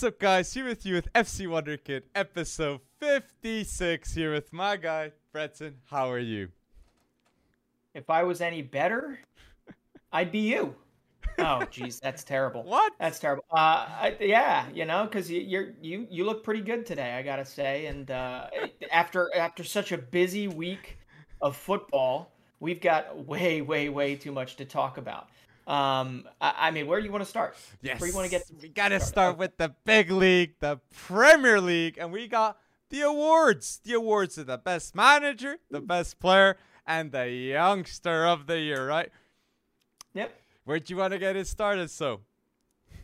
What's up, guys? Here with you with FC Wonderkid, episode 56. Here with my guy, Breton. How are you? If I was any better, I'd be you. Oh, geez, that's terrible. What? That's terrible. Uh, I, yeah, you know, because you, you're you you look pretty good today, I gotta say. And uh, after after such a busy week of football, we've got way way way too much to talk about. Um, I, I mean, where do you want to start? Yes. Where you want to get? We gotta start with the big league, the Premier League, and we got the awards. The awards of the best manager, the best player, and the youngster of the year. Right? Yep. Where do you want to get it started? So.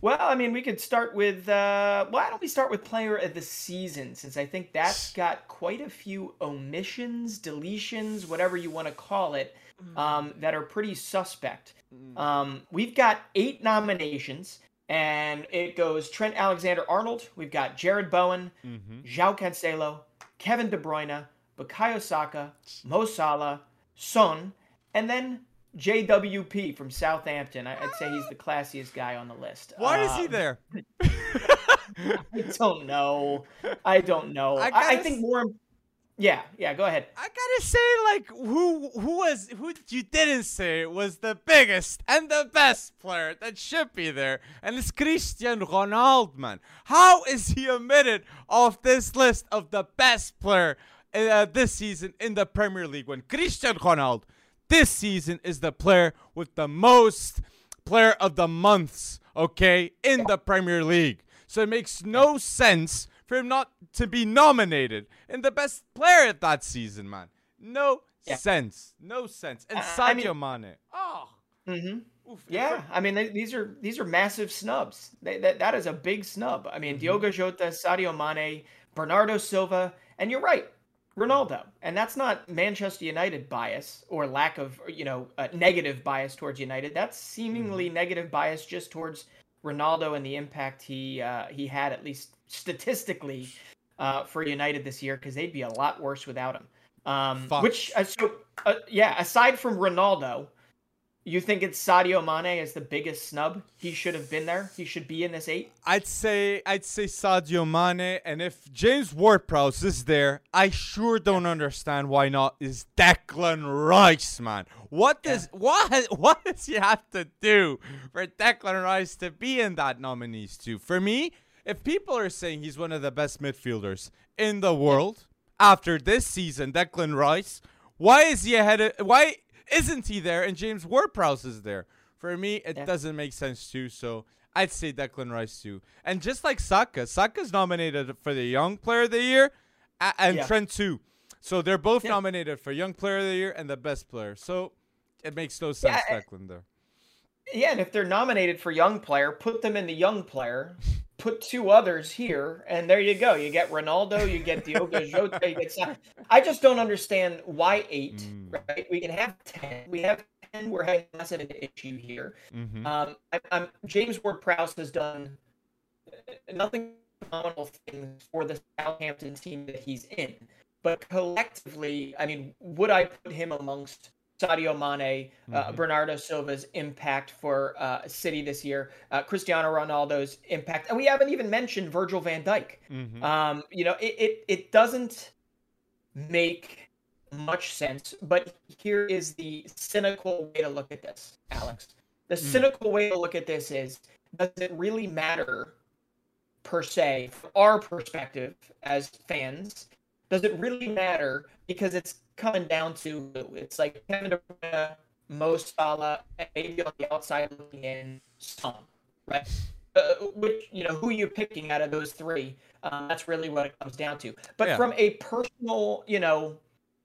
Well, I mean, we could start with. Uh, why don't we start with player of the season, since I think that's got quite a few omissions, deletions, whatever you want to call it, um, that are pretty suspect. Um, we've got eight nominations, and it goes Trent Alexander Arnold. We've got Jarrod Bowen, Mm-hmm. João Cancelo, Kevin De Bruyne, Bukayo Saka, Mo Salah, Son, and then JWP from Southampton. I'd say he's the classiest guy on the list. Why is he Um, there? I don't know. I don't know. I I, I think more. Yeah, yeah. Go ahead. I gotta say, like, who who was who you didn't say was the biggest and the best player that should be there, and it's Cristiano Ronaldo, man. How is he omitted off this list of the best player uh, this season in the Premier League? When Cristiano Ronaldo this season is the player with the most player of the months, okay, in the Premier League. So it makes no sense for him not to be nominated in the best player of that season, man. No Yeah. sense. No sense. And Uh, I mean- Sadio Mane. Oh. Mm-hmm. Oof. Yeah, I mean they, these are these are massive snubs. They, that that is a big snub. I mean Diogo Jota, Sadio Mane, Bernardo Silva, and you're right, Ronaldo. And that's not Manchester United bias or lack of you know uh, negative bias towards United. That's seemingly negative bias just towards Ronaldo and the impact he uh, he had at least statistically uh, for United this year because they'd be a lot worse without him. Um, which uh, so uh, yeah, aside from Ronaldo. You think it's Sadio Mane as the biggest snub? He should have been there. He should be in this eight. I'd say I'd say Sadio Mane, and if James Ward-Prowse is there, I sure don't understand why not is Declan Rice, man. What does what what does he have to do for Declan Rice to be in that nominees too? For me, if people are saying he's one of the best midfielders in the world after this season, Declan Rice, why is he ahead of why isn't he there and James Ward-Prowse is there? For me, it Yeah. doesn't make sense too. So I'd say Declan Rice too. And just like Saka, Saka's nominated for the Young Player of the Year, and Yeah. Trent too. So they're both Yeah. nominated for Young Player of the Year and the Best Player. So it makes no sense, Declan there. Yeah, and if they're nominated for young player, put them in the young player. Put two others here, and there you go. You get Ronaldo, you get Diogo Jota, you get. I just don't understand why eight. Mm. Right? We can have ten. We have ten. We're having less of an issue here. Mm-hmm. Um, I, I'm James Ward-Prowse has done nothing phenomenal things for the Southampton team that he's in, but collectively, I mean, would I put him amongst Sadio Mane, uh, Mhm. Bernardo Silva's impact for uh, City this year, uh, Cristiano Ronaldo's impact, and we haven't even mentioned Virgil Van Dijk. Mm-hmm. Um, you know, it, it it doesn't make much sense, but here is the cynical way to look at this, Alex. The cynical way to look at this is does it really matter per se from our perspective as fans? Does it really matter because it's coming down to it's like Kevin De Bruyne, Mo Salah, maybe on the outside looking in, Son, right? Uh, which you know who you're picking out of those three. Um, that's really what it comes down to. But Yeah. from a personal, you know,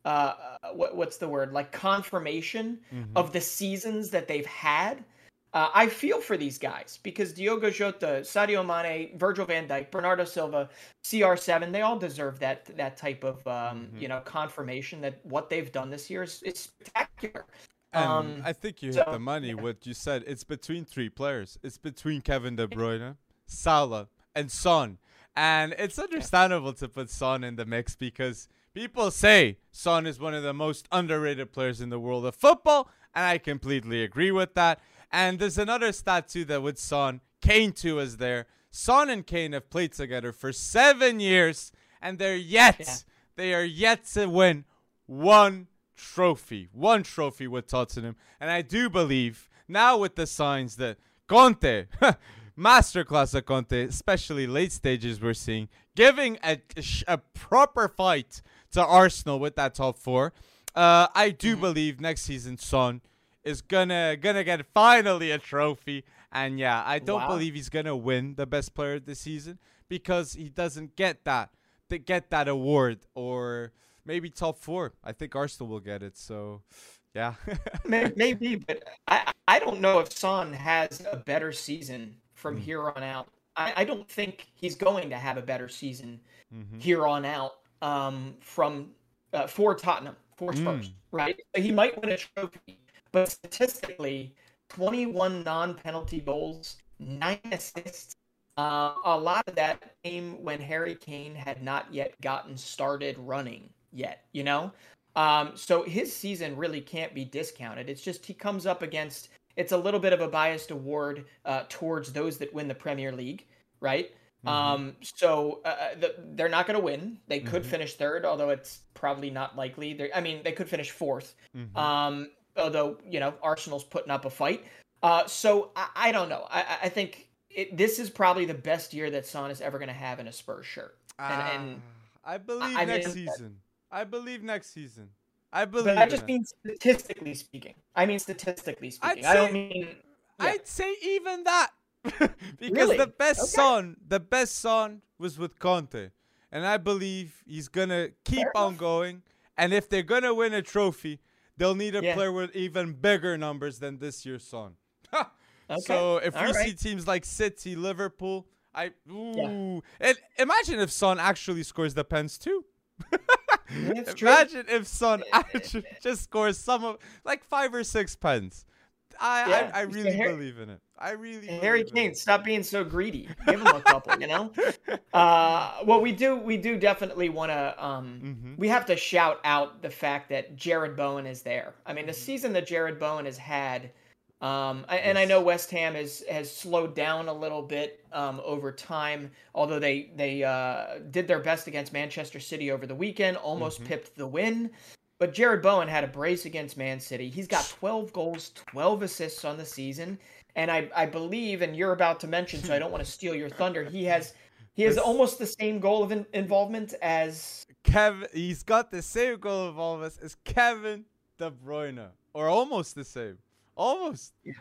uh, what, what's the word? Like confirmation Mhm. of the seasons that they've had. Uh, I feel for these guys because Diogo Jota, Sadio Mane, Virgil Van Dijk, Bernardo Silva, CR7, they all deserve that that type of um, Mhm. you know confirmation that what they've done this year is, is spectacular. And Um, I think you hit the money. What you said, it's between three players. It's between Kevin De Bruyne, Salah, and Son. And it's understandable to put Son in the mix because people say Son is one of the most underrated players in the world of football, and I completely agree with that. And there's another stat too that with Son, Kane too is there. Son and Kane have played together for seven years, and they're yet yeah. they are yet to win one trophy, one trophy with Tottenham. And I do believe now with the signs that Conte, masterclass of Conte, especially late stages, we're seeing giving a, a proper fight to Arsenal with that top four. Uh, I do mm-hmm. believe next season Son is gonna gonna get finally a trophy. And yeah, I don't wow. believe he's gonna win the best player of the season because he doesn't get that to get that award or maybe top four. I think Arsenal will get it. So yeah, maybe, but I I don't know if Son has a better season from mm. here on out. I, I don't think he's going to have a better season mm-hmm. here on out um, from uh, for Tottenham for Spurs, mm. right? He might win a trophy, but statistically, 21 non-penalty goals, nine assists. Uh, a lot of that came when Harry Kane had not yet gotten started running yet. You know, um, so his season really can't be discounted. It's just he comes up against. It's a little bit of a biased award uh, towards those that win the Premier League, right? Mm-hmm. Um, so uh, uh the, they're not going to win. They could mm-hmm. finish third, although it's probably not likely. They're, I mean, they could finish 4th mm-hmm. Um, although you know Arsenal's putting up a fight. Uh, so I, I don't know. I, I think it, this is probably the best year that Son is ever going to have in a Spurs shirt. And, and ah, I believe I, next mean, season. I believe next season. I believe. I just mean statistically speaking. I mean statistically speaking. Say, I don't mean. Yeah. I'd say even that. because really? the best okay. Son, the best Son was with Conte, and I believe he's gonna keep Fair on enough. going. And if they're gonna win a trophy, they'll need a yeah. player with even bigger numbers than this year's Son. okay. So if All we right. see teams like City, Liverpool, I ooh, yeah. and imagine if Son actually scores the pens too. Imagine if Son actually just scores some of like five or six pens. I yeah, I, I, really believe in it. I really Harry Kane, stop being so greedy. Give him a couple, you know. Uh, well, we do we do definitely want to. Um, mm-hmm. We have to shout out the fact that Jarrod Bowen is there. I mean, the mm-hmm. season that Jarrod Bowen has had um, and I know West Ham has has slowed down a little bit um, over time, although they they uh, did their best against Manchester City over the weekend, almost mm-hmm. pipped the win. But Jarrod Bowen had a brace against Man City. He's got 12 goals, 12 assists on the season, and I I believe, and you're about to mention, so I don't want to steal your thunder. He has he has almost the same goal of in- involvement as Kevin. He's got the same goal of involvement as Kevin De Bruyne, or almost the same. Almost. Yeah.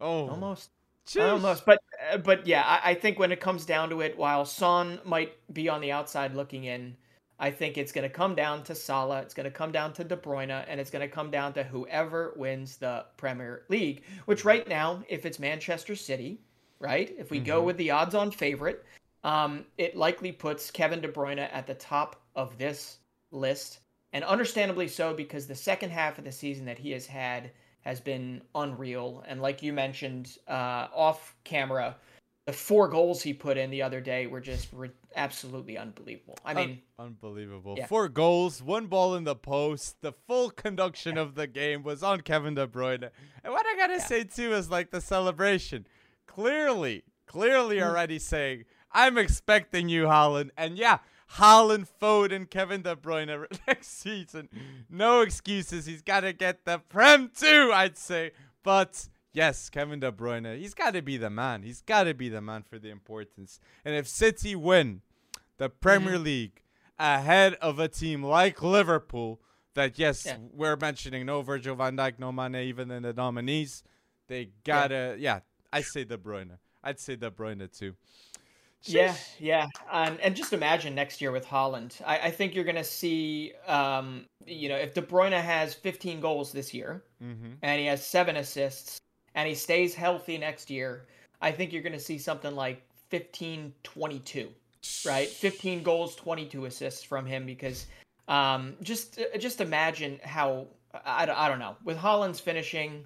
Oh. Almost. Jeez. Almost, but uh, but yeah, I, I, think when it comes down to it, while Son might be on the outside looking in, I think it's going to come down to Salah, it's going to come down to De Bruyne, and it's going to come down to whoever wins the Premier League. Which right now, if it's Manchester City, right, if we mm-hmm. go with the odds-on favorite, um, it likely puts Kevin De Bruyne at the top of this list, and understandably so because the second half of the season that he has had has been unreal. And like you mentioned uh, off camera, the four goals he put in the other day were just re- absolutely unbelievable. I mean, Un- unbelievable. Yeah. Four goals, one ball in the post. The full conduction yeah. of the game was on Kevin De Bruyne. And what I gotta yeah. say too is like the celebration. Clearly, clearly mm. already saying, "I'm expecting you, Haaland." And yeah, Haaland, Foden, Kevin De Bruyne next season. No excuses. He's got to get the Prem too, I'd say. But yes, Kevin De Bruyne, he's got to be the man. He's got to be the man for the importance. And if City win the Premier mm-hmm. League ahead of a team like Liverpool, that yes, yeah. we're mentioning no Virgil van Dijk, no Mane, even in the nominees, they gotta, yeah, yeah I say De Bruyne. I'd say De Bruyne too. Yeah, yeah, and and just imagine next year with Haaland. I, I think you're gonna see, um, you know, if De Bruyne has 15 goals this year mm-hmm. and he has seven assists and he stays healthy next year, I think you're gonna see something like 15, 22, right? 15 goals, 22 assists from him because, um, just just imagine how I, I don't know with Haaland's finishing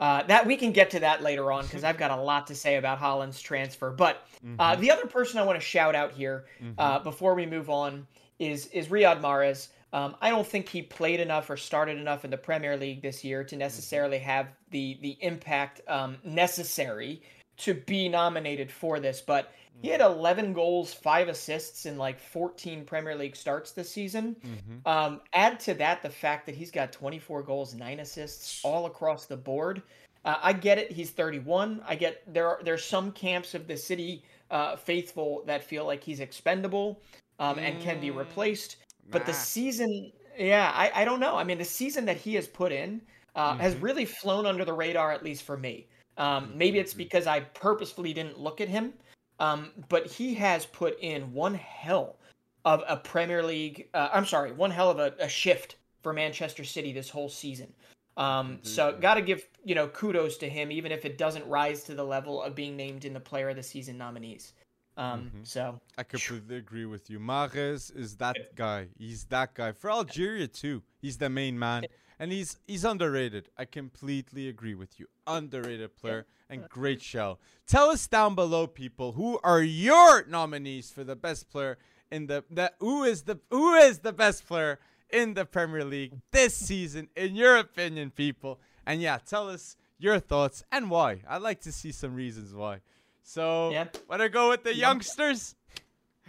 uh, that we can get to that later on because I've got a lot to say about Haaland's transfer. But uh, mm-hmm. the other person I want to shout out here mm-hmm. uh, before we move on is is Riyad Mahrez. Um, I don't think he played enough or started enough in the Premier League this year to necessarily have the the impact um, necessary to be nominated for this, but he had 11 goals, five assists in like 14 Premier League starts this season. Mm-hmm. Um, add to that the fact that he's got 24 goals, nine assists all across the board. Uh, I get it. He's 31. I get there. Are, there's some camps of the city uh, faithful that feel like he's expendable um, and can be Mm, replaced. But the season, yeah, I, I don't know. I mean, the season that he has put in uh, has Mhm. really flown under the radar, at least for me. Um, maybe it's Mhm. because I purposefully didn't look at him, um, but he has put in one hell of a Premier League. Uh, I'm sorry, one hell of a, a shift for Manchester City this whole season. Um, so Mhm. got to give you know kudos to him, even if it doesn't rise to the level of being named in the Player of the Season nominees. Um, Mhm. So I completely agree with you. Mahrez is that guy. He's that guy for Algeria too. He's the main man, and he's he's underrated. I completely agree with you. Underrated player and great show. Tell us down below, people, who are your nominees for the best player in the that who is the who is the best player in the Premier League this season, in your opinion, people. And yeah, tell us your thoughts and why. I'd like to see some reasons why. So, Yeah. wanna go with the youngsters?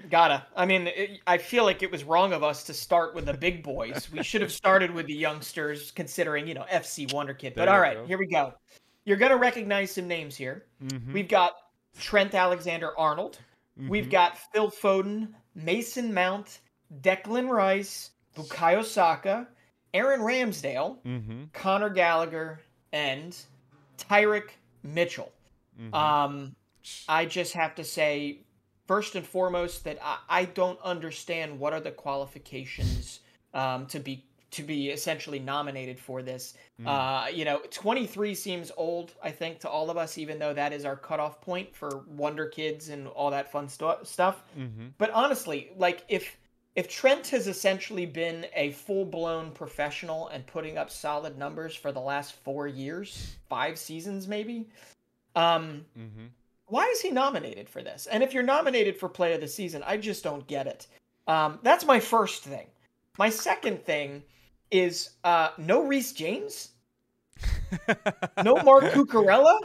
Gotta. I mean, it, I feel like it was wrong of us to start with the big boys. We should have started with the youngsters, considering you know FC Wonderkid. But There all go. here we go. You're gonna recognize some names here. Mm-hmm. We've got Trent Alexander-Arnold. We've Mhm. got Phil Foden, Mason Mount, Declan Rice, Bukayo Saka, Aaron Ramsdale, Mm-hmm. Conor Gallagher, and Tyrick Mitchell. Mhm. I just have to say, first and foremost, that I, I don't understand what are the qualifications um, to be to be essentially nominated for this. Mm. Uh, you know, 23 seems old, I think, to all of us, even though that is our cutoff point for Wonder Kids and all that fun stu- stuff. mm-hmm. But honestly, like if if Trent has essentially been a full blown professional and putting up solid numbers for the last four years, five seasons maybe, um, Mm-hmm. Why is he nominated for this? And if you're nominated for Play of the Season, I just don't get it. Um, that's my first thing. My second thing is uh, no Reece James, no Mark Cucurella,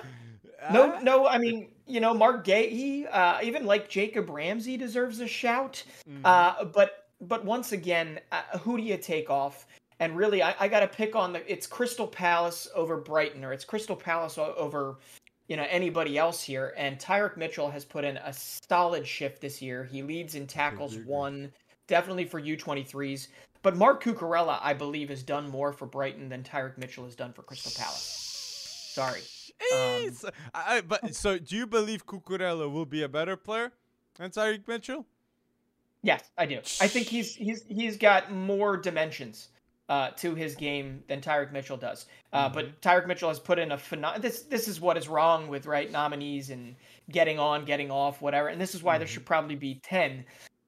no, Ah, no. I mean, you know, Marc Guéhi, uh, even like Jacob Ramsey deserves a shout. mhm. Uh, but but once again, uh, who do you take off? And really, I, I got to pick on the. It's Crystal Palace over Brighton, or it's Crystal Palace over, you know, anybody else here. And Tyrick Mitchell has put in a solid shift this year. He leads in tackles agree. one, definitely for U23s. But Marc Cucurella, I believe, has done more for Brighton than Tyrick Mitchell has done for Crystal Palace. Sorry. Um, I- but so do you believe Cucurella will be a better player than Tyrick Mitchell? Yes, I do. I think he's he's he's got more dimensions uh, to his game than Tyrick Mitchell does. Uh, But Tyrick Mitchell has put in a phenom- this this is what is wrong with right nominees and getting on, getting off, whatever. And this is why there Mhm. should probably be ten.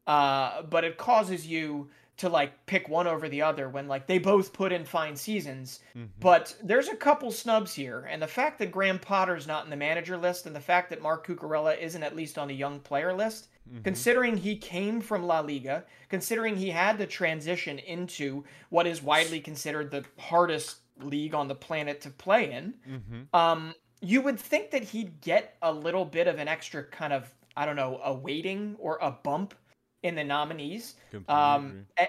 Uh, but it causes you to like pick one over the other when like they both put in fine seasons. Mm-hmm. But there's a couple snubs here, and the fact that Graham Potter's not in the manager list, and the fact that Marc Cucurella isn't at least on the young player list, Mhm. considering he came from La Liga, considering he had to transition into what is widely considered the hardest league on the planet to play in, Mhm. um, you would think that he'd get a little bit of an extra kind of, I don't know, a weighting or a bump in the nominees. Completely Um. I,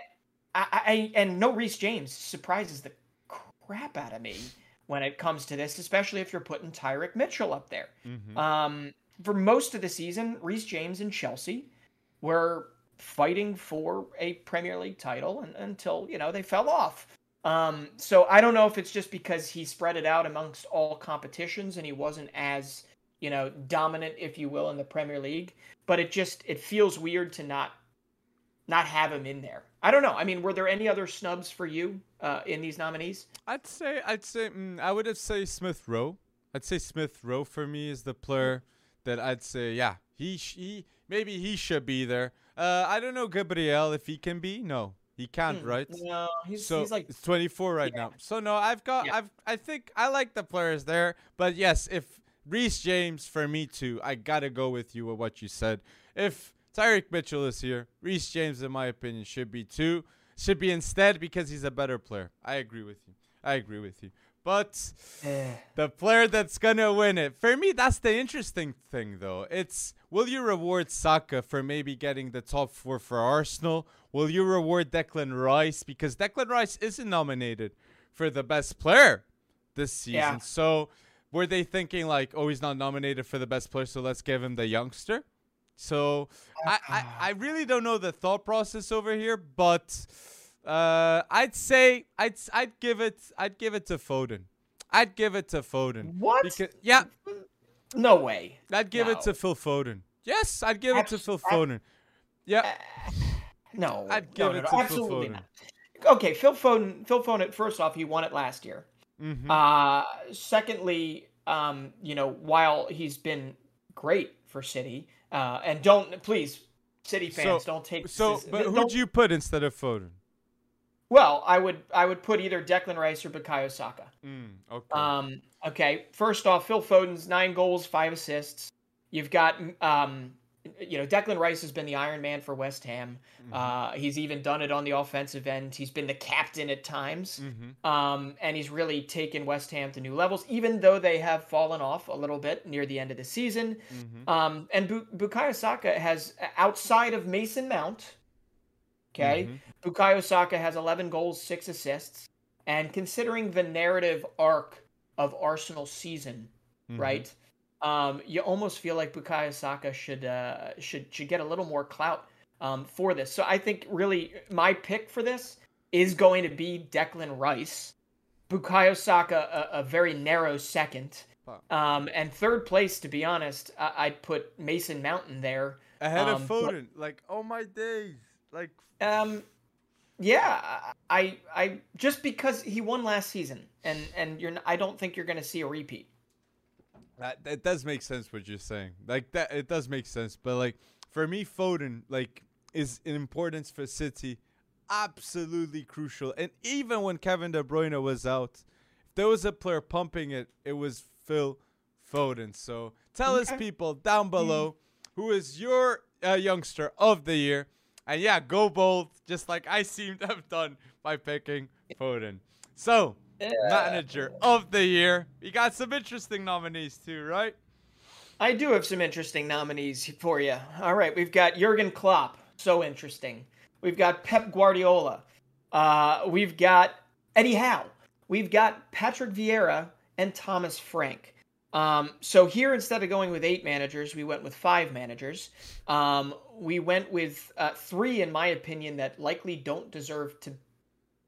I, and no Reece James surprises the crap out of me when it comes to this, especially if you're putting Tyrick Mitchell up there. Mhm. Um, for most of the season, Reece James and Chelsea were fighting for a Premier League title and, until you know they fell off. Um, so I don't know if it's just because he spread it out amongst all competitions and he wasn't as you know dominant, if you will, in the Premier League. But it just it feels weird to not not have him in there. I don't know. I mean, were there any other snubs for you uh, in these nominees? I'd say I'd say mm, I would have say Smith Rowe. I'd say Smith Rowe for me is the player that I'd say yeah he he maybe he should be there. Uh, I don't know Gabriel if he can be. No, he can't. Hmm, Right. No, he's, so he's like it's 24 right Yeah. now. So no, I've got Yeah. I've I think I like the players there, but yes, if Reece James for me too, I gotta go with you with what you said. If Tyrick Mitchell is here, Reece James, in my opinion, should be too. Should be instead because he's a better player. I agree with you. I agree with you. But Eh. the player that's gonna win it, for me, that's the interesting thing, though. It's will you reward Saka for maybe getting the top four for Arsenal? Will you reward Declan Rice because Declan Rice isn't nominated for the best player this season? Yeah. So were they thinking like, oh, he's not nominated for the best player, so let's give him the youngster? So I, I, I really don't know the thought process over here, but uh, I'd say I'd I'd give it I'd give it to Foden. I'd give it to Foden. What? Because, yeah, No way. I'd give it to Phil Foden. Yes, I'd give it to Abs- Phil Foden. Yeah, No. I'd give no, it no, to Phil absolutely Foden. not. Okay, Phil Foden. Phil Foden. First off, he won it last year. Mhm. Uh, secondly, um, you know, while he's been great for City, uh, and don't please, City fans, So- don't take. so, this- but who'd you put instead of Foden? Well, I would I would put either Declan Rice or Bukayo Saka. Mm, okay. Um, okay, first off, Phil Foden's nine goals, five assists. You've got, um, you know, Declan Rice has been the Iron Man for West Ham. Mm-hmm. Uh, he's even done it on the offensive end. He's been the captain at times, mm-hmm. um, and he's really taken West Ham to new levels. Even though they have fallen off a little bit near the end of the season, Mhm. um, and Bu- Bukayo Saka has outside of Mason Mount. Okay, Mhm. Bukayo Saka has 11 goals, six assists, and considering the narrative arc of Arsenal season, Mhm. right? Um, you almost feel like Bukayo Saka should uh, should should get a little more clout um, for this. So I think really my pick for this is going to be Declan Rice, Bukayo Saka a, a very narrow second, Wow. um, and third place. To be honest, I, I'd put Mason Mountain there. Ahead um, of but- Foden. Like, oh my days. Like, Um, yeah, I, I just because he won last season, and and you're, n- I don't think you're going to see a repeat. That it does make sense what you're saying. Like that, it does make sense. But like for me, Foden like is in importance for City, absolutely crucial. And even when Kevin De Bruyne was out, if there was a player pumping it, it was Phil Foden. So tell us, people down below, who is your uh, youngster of the year? And yeah, go bold, just like I seem to have done by picking Foden. So manager of the year. We got some interesting nominees too, right? I do have some interesting nominees for you. All right, we've got Jurgen Klopp, so interesting. We've got Pep Guardiola. Uh, we've got Eddie Howe. We've got Patrick Vieira and Thomas Frank. Um, so here, instead of going with eight managers, we went with five managers. Um, we went with uh, three, in my opinion, that likely don't deserve to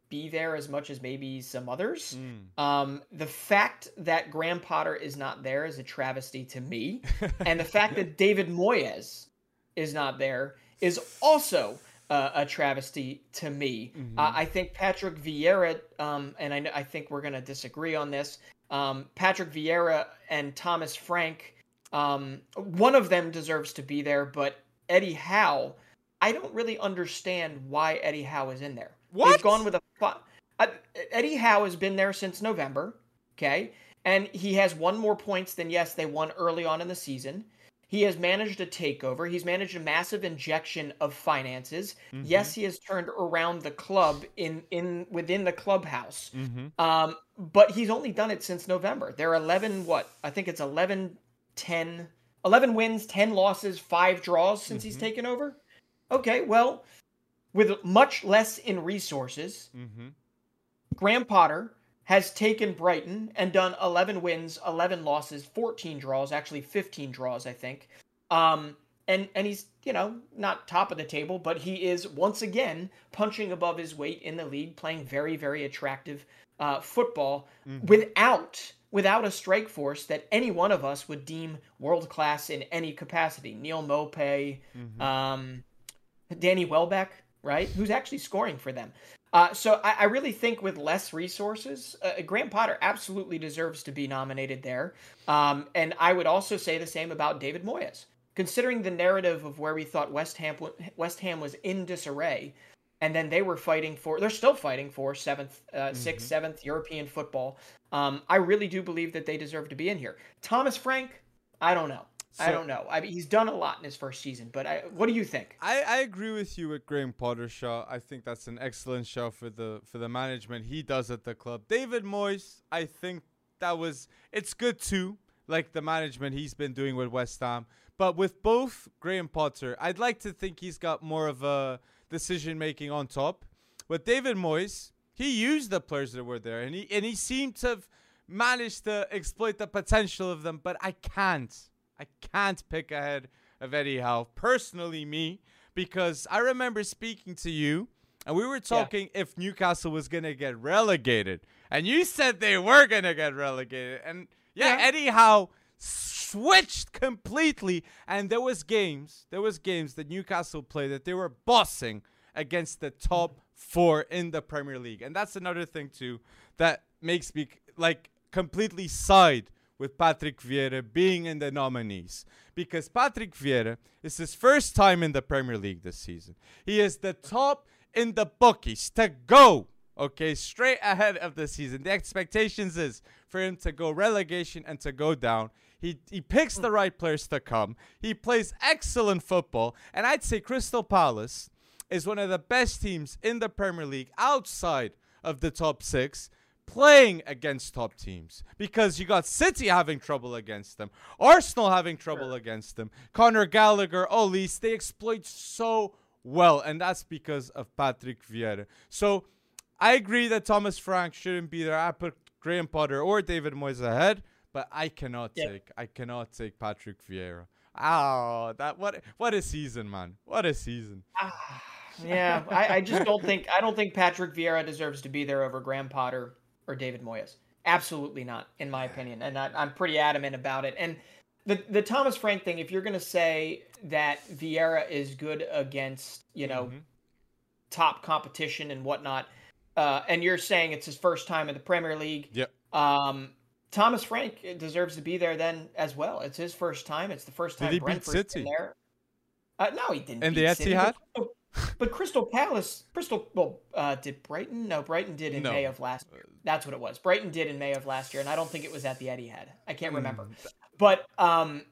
be there as much as maybe some others. Um, the fact that Graham Potter is not there is a travesty to me, and the fact that David Moyes is not there is also uh, a travesty to me. Uh, I think Patrick Vieira, um, and I, I think we're going to disagree on this. Um, Patrick Vieira and Thomas Frank, um, one of them deserves to be there, but Eddie Howe, I don't really understand why Eddie Howe is in there. What? They've gone with a uh, Eddie Howe has been there since November, okay, and he has won more points than yes they won early on in the season. He has managed a takeover. He's managed a massive injection of finances. Yes, he has turned around the club in in within the clubhouse. Mm-hmm. Um, but he's only done it since November. They're 11 what? I think it's 11 10 11 wins, 10 losses, 5 draws since he's taken over. Okay, well, with much less in resources, Mm-hmm. Graham Potter has taken Brighton and done 11 wins, 11 losses, 14 draws, actually 15 draws, I think. Um, and and he's you know not top of the table, but he is once again punching above his weight in the league, playing very very attractive uh, football without without a strike force that any one of us would deem world class in any capacity. Neal Maupay, um, Danny Welbeck, right? Who's actually scoring for them. Uh, so I, I really think with less resources, uh, Graham Potter absolutely deserves to be nominated there. Um, and I would also say the same about David Moyes. Considering the narrative of where we thought West Ham West Ham was in disarray, and then they were fighting for they're still fighting for seventh, uh, sixth, seventh European football. Um, I really do believe that they deserve to be in here. Thomas Frank, I don't know. So, I don't know. I mean, he's done a lot in his first season, but I, what do you think? I, I agree with you with Graham Potter show. I think that's an excellent show for the for the management he does at the club. David Moyes, I think that was it's good too, like the management he's been doing with West Ham. But with both Graham Potter, I'd like to think he's got more of a decision making on top. With David Moyes, he used the players that were there, and he and he seemed to have managed to exploit the potential of them. But I can't, I can't pick ahead of Eddie Howe personally, me, because I remember speaking to you, and we were talking yeah. if Newcastle was gonna get relegated, and you said they were gonna get relegated, and yeah, yeah. Eddie Howe switched completely and there was games there was games that Newcastle played that they were bossing against the top 4 in the Premier League and that's another thing too that makes me like completely side with Patrick Vieira being in the nominees because Patrick Vieira is his first time in the Premier League this season. He is the top in the bookies to go okay, straight ahead of the season. The expectations is for him to go relegation and to go down. He he picks the right players to come. He plays excellent football, and I'd say Crystal Palace is one of the best teams in the Premier League outside of the top 6 playing against top teams because you got City having trouble against them, Arsenal having trouble sure. against them, Conor Gallagher, Olise, they exploit so well, and that's because of Patrick Vieira. So I agree that Thomas Frank shouldn't be there. I put Graham Potter or David Moyes ahead, but I cannot yeah. take I cannot take Patrick Vieira. Oh, that what what a season, man! What a season. Ah, yeah, I, I just don't think I don't think Patrick Vieira deserves to be there over Graham Potter or David Moyes. Absolutely not, in my opinion, and I, I'm pretty adamant about it. And the the Thomas Frank thing, if you're going to say that Vieira is good against you know mm-hmm. top competition and whatnot, uh, and you're saying it's his first time in the Premier League. Yep. Um, Thomas Frank deserves to be there then as well. It's his first time. It's the first time Did he Brentford's beat City? there. Uh, no, he didn't. And the Etihad. But, but Crystal Palace, Crystal, well, uh, did Brighton? No, Brighton did in no. May of last year. That's what it was. Brighton did in May of last year, and I don't think it was at the Etihad. I can't remember. Mm. But um,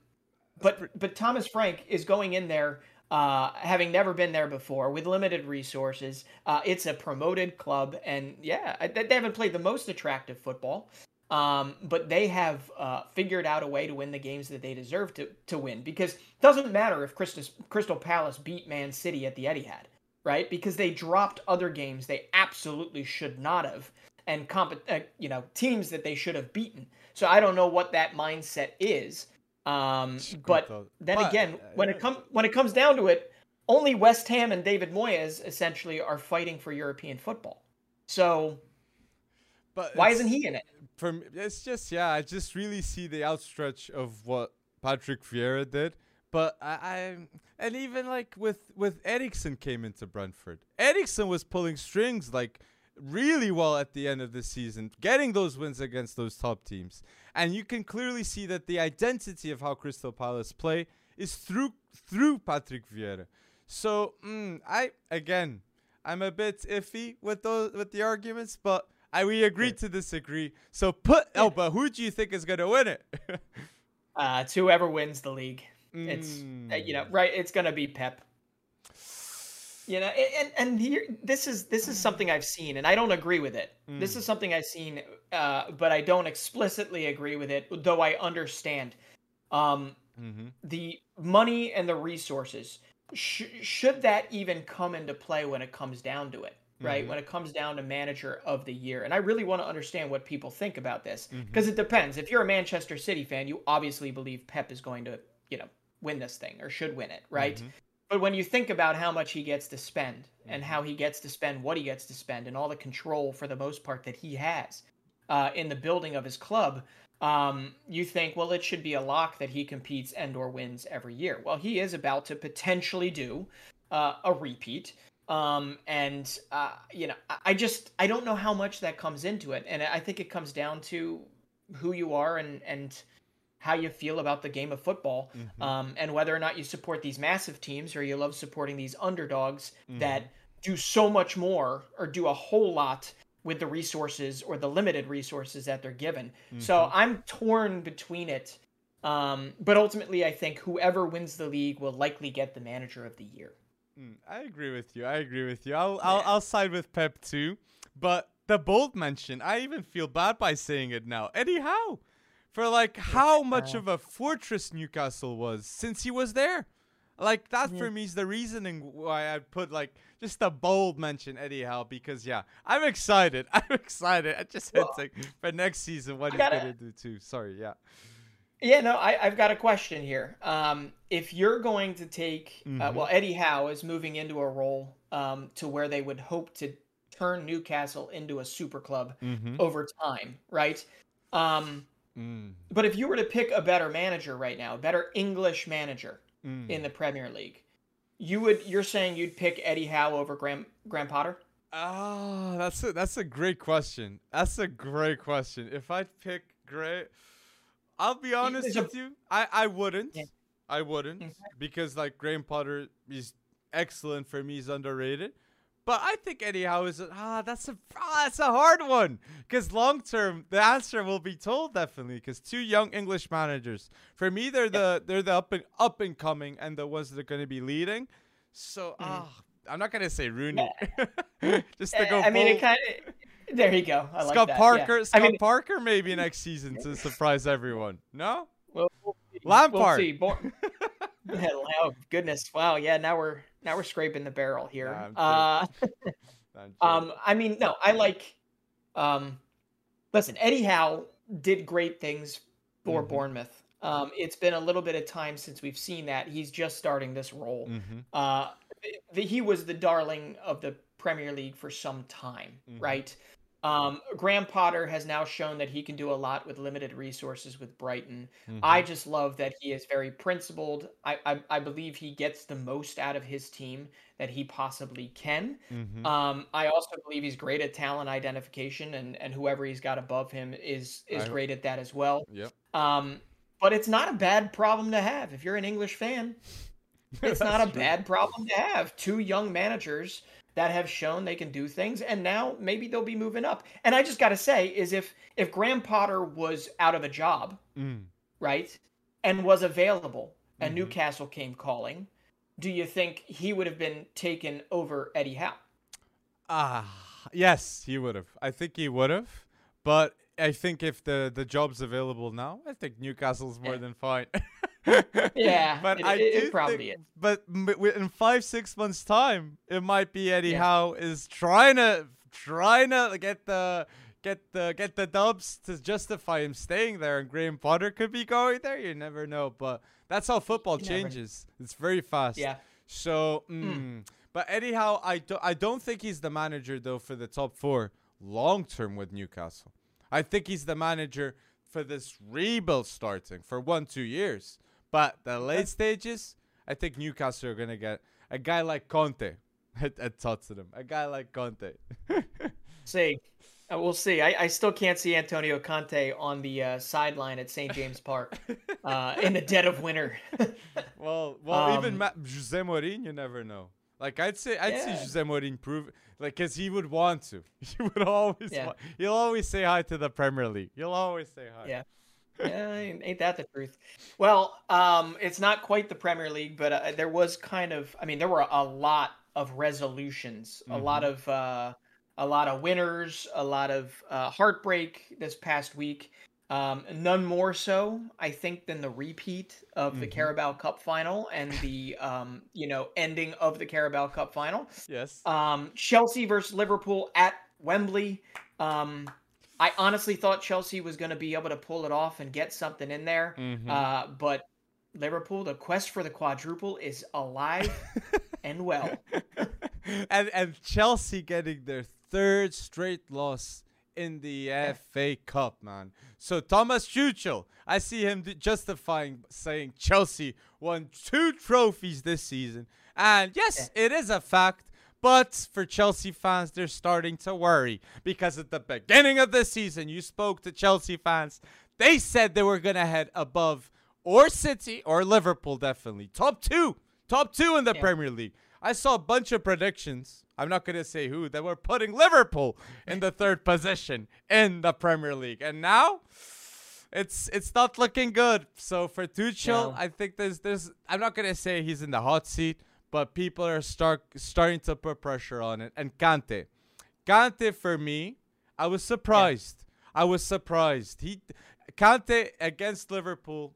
but but Thomas Frank is going in there uh, having never been there before with limited resources. Uh, it's a promoted club, and yeah, they haven't played the most attractive football, um, but they have uh, figured out a way to win the games that they deserve to, to win. Because it doesn't matter if Crystal, Crystal Palace beat Man City at the Etihad, right? Because they dropped other games they absolutely should not have, and comp- uh, you know teams that they should have beaten. So I don't know what that mindset is. Um, but then but, again, when it comes when it comes down to it, only West Ham and David Moyes essentially are fighting for European football. So, but why isn't he in it? For it's just yeah, I just really see the outstretch of what Patrick Vieira did. But I, I and even like with with Eriksen came into Brentford, Eriksen was pulling strings like really well at the end of the season, getting those wins against those top teams. And you can clearly see that the identity of how Crystal Palace play is through through Patrick Vieira. So mm, I again, I'm a bit iffy with those with the arguments, but I we agree to disagree. So put oh, but who do you think is gonna win it? uh, it's whoever wins the league. It's uh, you know right. It's gonna be Pep. You know, and and here this is this is something I've seen, and I don't agree with it. Mm. This is something I've seen, uh, but I don't explicitly agree with it, though I understand. Um, mm-hmm. The money and the resources sh- should that even come into play when it comes down to it, right? Mm-hmm. When it comes down to manager of the year, and I really want to understand what people think about this because mm-hmm. it depends. If you're a Manchester City fan, you obviously believe Pep is going to, you know, win this thing or should win it, right? Mm-hmm. But when you think about how much he gets to spend and how he gets to spend what he gets to spend and all the control for the most part that he has uh, in the building of his club, um, you think, well, it should be a lock that he competes and or wins every year. Well, he is about to potentially do uh, a repeat. Um, and uh, you know, I just I don't know how much that comes into it, and I think it comes down to who you are and and how you feel about the game of football mm-hmm. um, and whether or not you support these massive teams or you love supporting these underdogs mm-hmm. that do so much more or do a whole lot with the resources or the limited resources that they're given. Mm-hmm. So I'm torn between it. Um, but ultimately, I think whoever wins the league will likely get the manager of the year. Mm, I agree with you. I agree with you. I'll, I'll I'll side with Pep too. But the bold mention, I even feel bad by saying it now. Eddie Howe, for like how much of a fortress Newcastle was since he was there. Like that for me is the reasoning why I put like just a bold mention Eddie Howe because yeah, I'm excited. I'm excited. I just well, hinting for next season what he's gotta, gonna do too. Sorry, yeah. Yeah, no, I, have got a question here. Um, if you're going to take, uh, mm-hmm. uh, well, Eddie Howe is moving into a role um, to where they would hope to turn Newcastle into a super club mm-hmm. over time, right? Um, mm. But if you were to pick a better manager right now, a better English manager mm. in the Premier League, you would. You're saying you'd pick Eddie Howe over Graham Graham Potter? Oh, that's a that's a great question. That's a great question. If I'd pick great, I'll be honest with you. I I wouldn't. Yeah. I wouldn't mm-hmm. because like Graham Potter is excellent for me. He's underrated. But I think anyhow is ah that's a ah, that's a hard one because long term the answer will be told definitely because two young English managers for me they're the they're the up and up and coming and the ones that are going to be leading. So mm-hmm. ah I'm not gonna say Rooney just to go. I mean it kind of there you go. I Scott like Parker yeah. Scott I mean, Parker maybe next season to surprise everyone. No. Well, we'll Lampard. We'll oh goodness! Wow. Yeah. Now we're now we're scraping the barrel here. Nah, uh, um, I mean, no, I like. Um, listen, Eddie Howe did great things for mm-hmm. Bournemouth. Um, it's been a little bit of time since we've seen that. He's just starting this role. Mm-hmm. Uh, the, he was the darling of the Premier League for some time, mm-hmm. right? Um, Graham Potter has now shown that he can do a lot with limited resources with Brighton. Mm-hmm. I just love that he is very principled. I, I, I believe he gets the most out of his team that he possibly can. Mm-hmm. Um, I also believe he's great at talent identification, and and whoever he's got above him is is I, great at that as well. Yep. Um, but it's not a bad problem to have if you're an English fan. It's not a true. bad problem to have two young managers that have shown they can do things and now maybe they'll be moving up and i just got to say is if if graham potter was out of a job mm. right and was available and mm-hmm. newcastle came calling do you think he would have been taken over eddie howe ah uh, yes he would have i think he would have but i think if the the job's available now i think newcastle's more yeah. than fine yeah, but it, I it, it probably think, is. But in five six months time, it might be Eddie yeah. Howe is trying to trying to get the get the get the dubs to justify him staying there, and Graham Potter could be going there. You never know, but that's how football changes. It's very fast. Yeah. So, mm, mm. but anyhow, I do, I don't think he's the manager though for the top four long term with Newcastle. I think he's the manager for this rebuild starting for one two years. But the late stages, I think Newcastle are gonna get a guy like Conte at, at Tottenham. A guy like Conte. see, uh, we'll see. I, I still can't see Antonio Conte on the uh, sideline at St James Park uh, in the dead of winter. well, well, um, even Ma- Jose Mourinho, you never know. Like I'd say, I'd yeah. see Jose Mourinho prove like because he would want to. He would always. Yeah. Want, he'll always say hi to the Premier League. He'll always say hi. Yeah yeah, ain't that the truth? Well, um, it's not quite the Premier League, but uh, there was kind of. I mean, there were a lot of resolutions, mm-hmm. a lot mm-hmm. of uh, a lot of winners, a lot of uh, heartbreak this past week. Um, none more so, I think, than the repeat of mm-hmm. the Carabao Cup final and the um, you know ending of the Carabao Cup final. Yes. Um, Chelsea versus Liverpool at Wembley. Um, I honestly thought Chelsea was going to be able to pull it off and get something in there, mm-hmm. uh, but Liverpool, the quest for the quadruple is alive and well. and and Chelsea getting their third straight loss in the. FA Cup, man. So Thomas Tuchel, I see him justifying saying Chelsea won two trophies this season. And yes, yeah. it is a fact but for Chelsea fans, they're starting to worry because at the beginning of the season, you spoke to Chelsea fans. They said they were going to head above or City or Liverpool, definitely. Top two. Top two in the yeah. Premier League. I saw a bunch of predictions. I'm not going to say who, that were putting Liverpool in the third position in the Premier League. And now, it's it's not looking good. So for Tuchel, No. I think there's there's I'm not gonna say he's in the hot seat, but people are start starting to put pressure on it. And Kante, Kante for me, I was surprised. I was surprised. He Kante against Liverpool,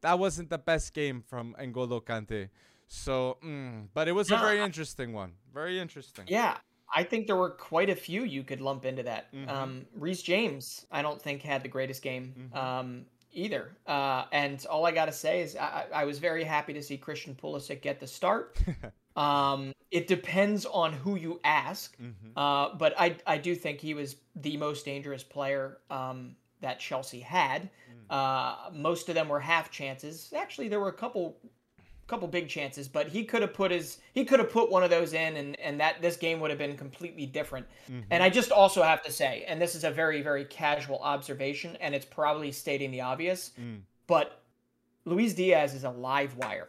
that wasn't the best game from N'Golo Kante. So, mm, but it was a very interesting one. Very interesting. Yeah, I think there were quite a few you could lump into that. Mhm. Um, Reese James, I don't think had the greatest game Mhm. um, either. Uh, and all I got to say is I, I was very happy to see Christian Pulisic get the start. um, it depends on who you ask, Mhm. uh, but I I do think he was the most dangerous player um, that Chelsea had. Mm. Uh, most of them were half chances. Actually, there were a couple couple big chances, but he could have put his he could have put one of those in and and that this game would have been completely different. Mhm. And I just also have to say, and this is a very very casual observation and it's probably stating the obvious, Mm. but Luis Diaz is a live wire.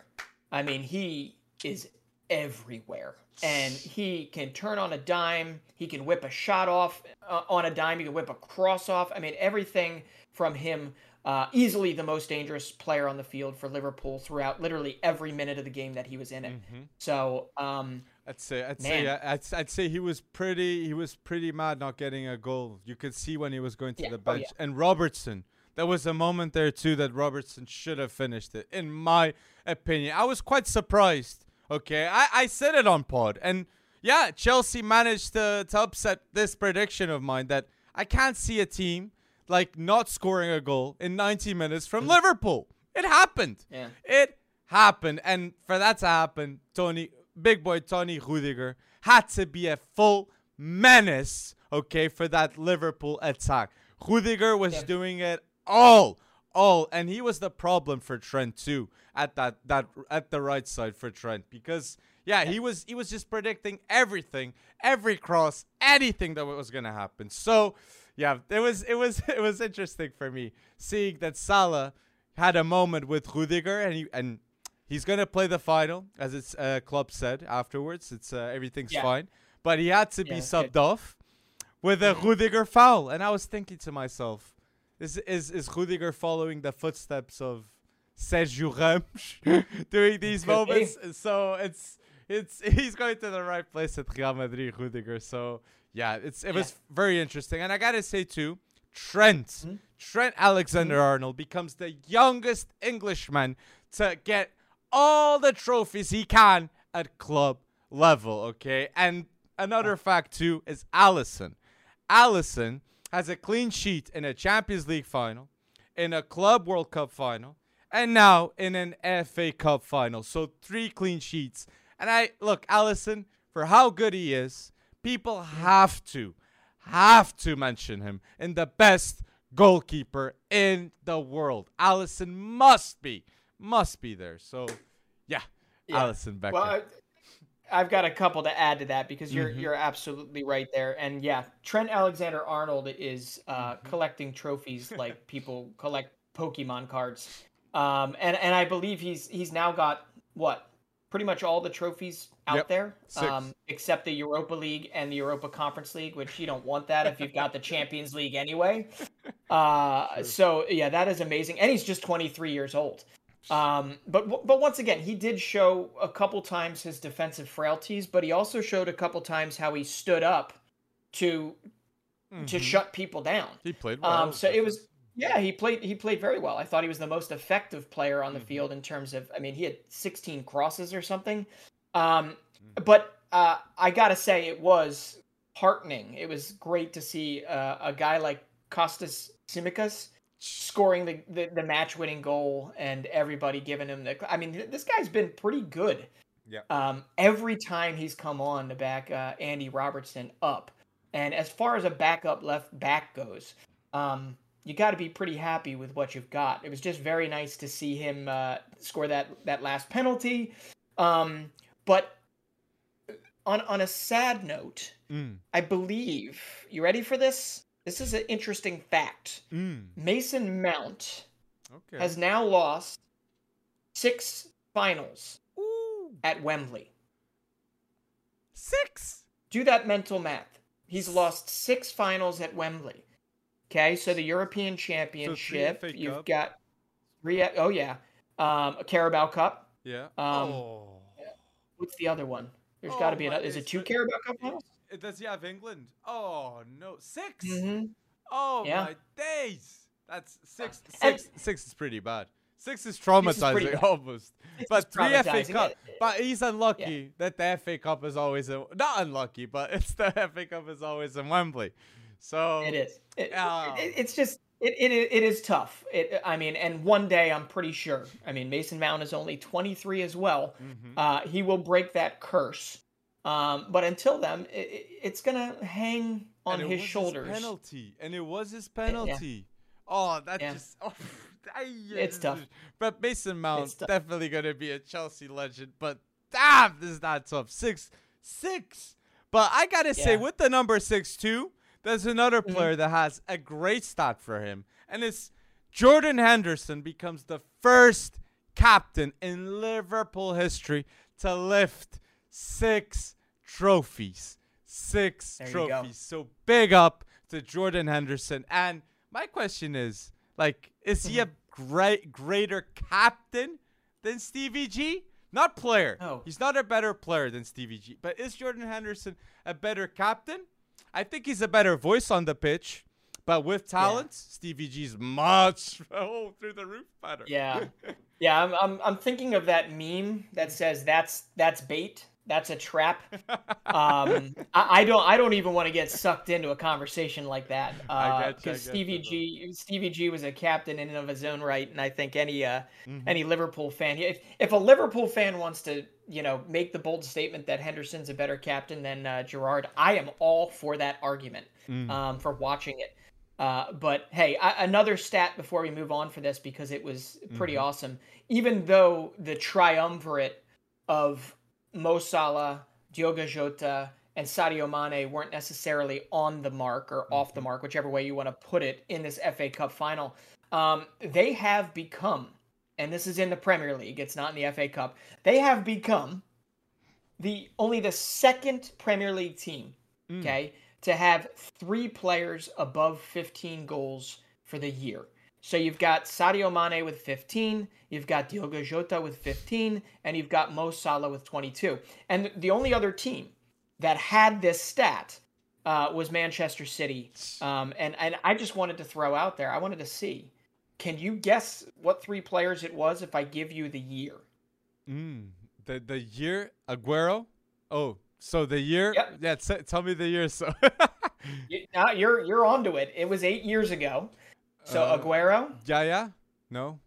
I mean, he is everywhere. And he can turn on a dime. He can whip a shot off uh, on a dime. He can whip a cross off. I mean, everything from him. Uh, easily the most dangerous player on the field for Liverpool throughout literally every minute of the game that he was in it. Mhm. So, um, I'd say I'd Man. say I'd, I'd say he was pretty he was pretty mad not getting a goal. You could see when he was going to Yeah. the Oh, bench. yeah. And Robertson, there was a moment there too that Robertson should have finished it, in my opinion. I was quite surprised. Okay, I, I said it on pod, and yeah, Chelsea managed to to upset this prediction of mine that I can't see a team like not scoring a goal in 90 minutes from mm. Liverpool. It happened. yeah. It happened, and for that to happen, Tony, big boy Tony Rudiger had to be a full menace, okay, for that Liverpool attack. Rudiger was Yeah. doing it all, all, and he was the problem for Trent too at that that at the right side for Trent because yeah, he was he was just predicting everything, every cross, anything that was gonna happen. So yeah, it was it was it was interesting for me seeing that Salah had a moment with Rudiger and he and he's gonna play the final as its uh, club said afterwards. It's uh, everything's Yeah. fine, but he had to be Yeah, it's subbed good. off with a. Rudiger foul, and I was thinking to myself, is is is Rudiger following the footsteps of Sergio Ramos doing these be. moments? So it's it's he's going to the right place at Real Madrid, Rudiger. So yeah, it's it was very interesting, and I gotta say too, Trent Mhm. Trent Alexander Arnold becomes the youngest Englishman to get all the trophies he can at club level. Okay, and another fact too is Alisson. Alisson has a clean sheet in a Champions League final, in a Club World Cup final, and now in an FA Cup final. So three clean sheets. And I look, Alisson, for how good he is, people have to, have to mention him in the best goalkeeper in the world. Alisson must be, must be there. So, yeah, Yeah. Alisson Becker. Well, I, I've got a couple to add to that because you're Mhm. you're absolutely right there. And yeah, Trent Alexander Arnold is uh, Mm-hmm. collecting trophies like people collect Pokemon cards. Um, and and I believe he's he's now got what pretty much all the trophies out Yep. there, um, except the Europa League and the Europa Conference League, which you don't want that if you've got the Champions League anyway. Uh, so yeah, that is amazing, and he's just 23 years old. Um, but but once again, he did show a couple times his defensive frailties, but he also showed a couple times how he stood up to to Mhm. shut people down. He played well. Um, so it was yeah, he played he played very well. I thought he was the most effective player on the Mhm. field in terms of I mean he had 16 crosses or something. Um, Mhm. but uh, I gotta say it was heartening. It was great to see uh, a guy like Kostas Tsimikas scoring the, the, the match winning goal and everybody giving him the I mean this guy's been pretty good. Yeah. Um, every time he's come on to back uh, Andy Robertson up. And as far as a backup left back goes, um, you got to be pretty happy with what you've got. It was just very nice to see him uh, score that that last penalty. Um, but on on a sad note, Mm, I believe you ready for this? This is an interesting fact. mm, Mason Mount okay. has now lost six finals Ooh, at Wembley. six. Do that mental math. He's lost six finals at Wembley. Okay, so the European Championship, you've Cup. got three. Oh yeah, um, a Carabao Cup. Yeah. Um, oh. What's the other one? There's oh, got to be another. Is it two Carabao Cup finals? Does he have England? Oh no, 6 mm-hmm. Oh yeah. my days. That's six. Six. And, six is pretty bad. Six is traumatizing is almost. Six but three FA Cup. But he's unlucky yeah. that the FA Cup is always a, not unlucky, but it's the FA Cup is always in Wembley. So it is. It, uh, it, it's just it, it it is tough. It I mean, and one day I'm pretty sure. I mean, Mason Mount is only 23 as well. Mm-hmm. Uh, he will break that curse. Um, but until then, it, it's gonna hang on his shoulders. His penalty, and it was his penalty. Yeah. Oh, that yeah. just. Oh, it's tough. But Mason Mount definitely gonna be a Chelsea legend. But damn, this is not tough. Six, six. But I gotta yeah. say, with the number six too, there's another mm-hmm. player that has a great stat for him, and it's Jordan Henderson becomes the first captain in Liverpool history to lift six trophies. Six there trophies. So big up to Jordan Henderson. And my question is, like, is he a mm-hmm. great greater captain than Stevie G? Not player. No. He's not a better player than Stevie G. But is Jordan Henderson a better captain? I think he's a better voice on the pitch. But with talent, yeah. Stevie G's much oh, through the roof better. Yeah. Yeah, I'm, I'm I'm thinking of that meme that says that's that's bait that's a trap. Um, I, I, don't. I don't even want to get sucked into a conversation like that because uh, Stevie G. Stevie G. was a captain in and of his own right, and I think any uh, mm-hmm. any Liverpool fan, if if a Liverpool fan wants to, you know, make the bold statement that Henderson's a better captain than uh, Gerrard, I am all for that argument. Mm. Um, for watching it. Uh, but hey, I, another stat before we move on for this because it was pretty mm-hmm. awesome. Even though the triumvirate of Mo Salah, Diogo Jota, and Sadio Mane weren't necessarily on the mark or off the mm-hmm. mark, whichever way you want to put it, in this FA Cup final. Um, they have become, and this is in the Premier League, it's not in the FA Cup, they have become the only the second Premier League team, mm. okay, to have three players above 15 goals for the year. So you've got Sadio Mane with 15, you've got Diogo Jota with 15, and you've got Mo Salah with 22. And the only other team that had this stat uh, was Manchester City. Um, and, and I just wanted to throw out there, I wanted to see, can you guess what three players it was if I give you the year? Mm, the, the year, Aguero? Oh, so the year? Yep. Yeah, t- tell me the year. So you, now you're you're onto it. It was eight years ago. So uh, Aguero? Yaya? No.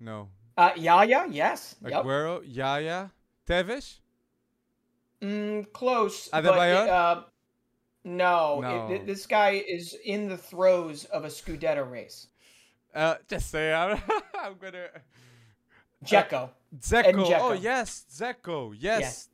No. Uh, Yaya, yes. Aguero, yep. Yaya, Tevez? Mm, close. Adebayor? But, uh, no, no. It, this guy is in the throes of a Scudetto race. Uh, just say I'm, I'm gonna. Dzeko. Uh, Dzeko. Oh yes, Dzeko. Yes,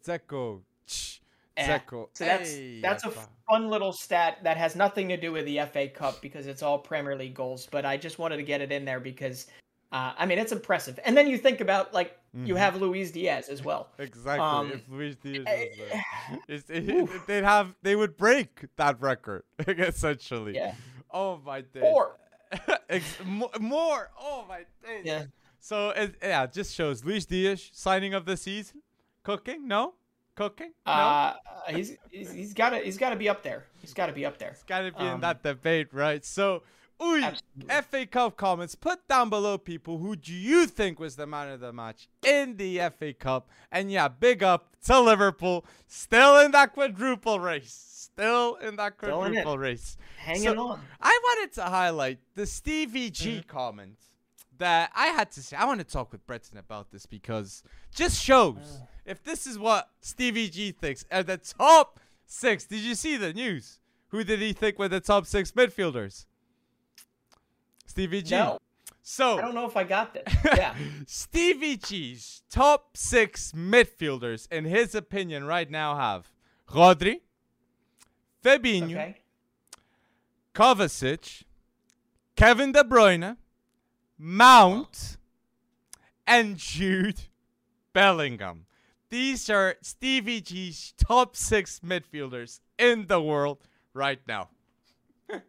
Eh. So that's hey, that's a fun little stat that has nothing to do with the FA Cup because it's all Premier League goals. But I just wanted to get it in there because uh, I mean it's impressive. And then you think about like mm-hmm. you have Luis Diaz as well. Exactly. Um, if Luis Diaz was there, it, they'd have they would break that record essentially. Yeah. Oh my days. More. more. Oh my days. Yeah. So it, yeah, it just shows Luis Diaz signing of the season, cooking. No, cooking? No? Uh, he's he's got to he's got to be up there. He's got to be up there. He's got to be um, in that debate, right? So, Uy, FA Cup comments. Put down below, people. Who do you think was the man of the match in the FA Cup? And yeah, big up to Liverpool, still in that quadruple race. Still in that quadruple in race. Hanging so, on. I wanted to highlight the Stevie G mm-hmm. comment that I had to say. I want to talk with Breton about this because just shows uh. if this is what Stevie G thinks at the top six. Did you see the news? Who did he think were the top six midfielders? Stevie G. No. So I don't know if I got this. Yeah. Stevie G's top six midfielders, in his opinion, right now have Rodri, Fabinho, okay. Kovacic, Kevin De Bruyne, Mount, and Jude Bellingham. These are Stevie G's top six midfielders in the world right now. Uh,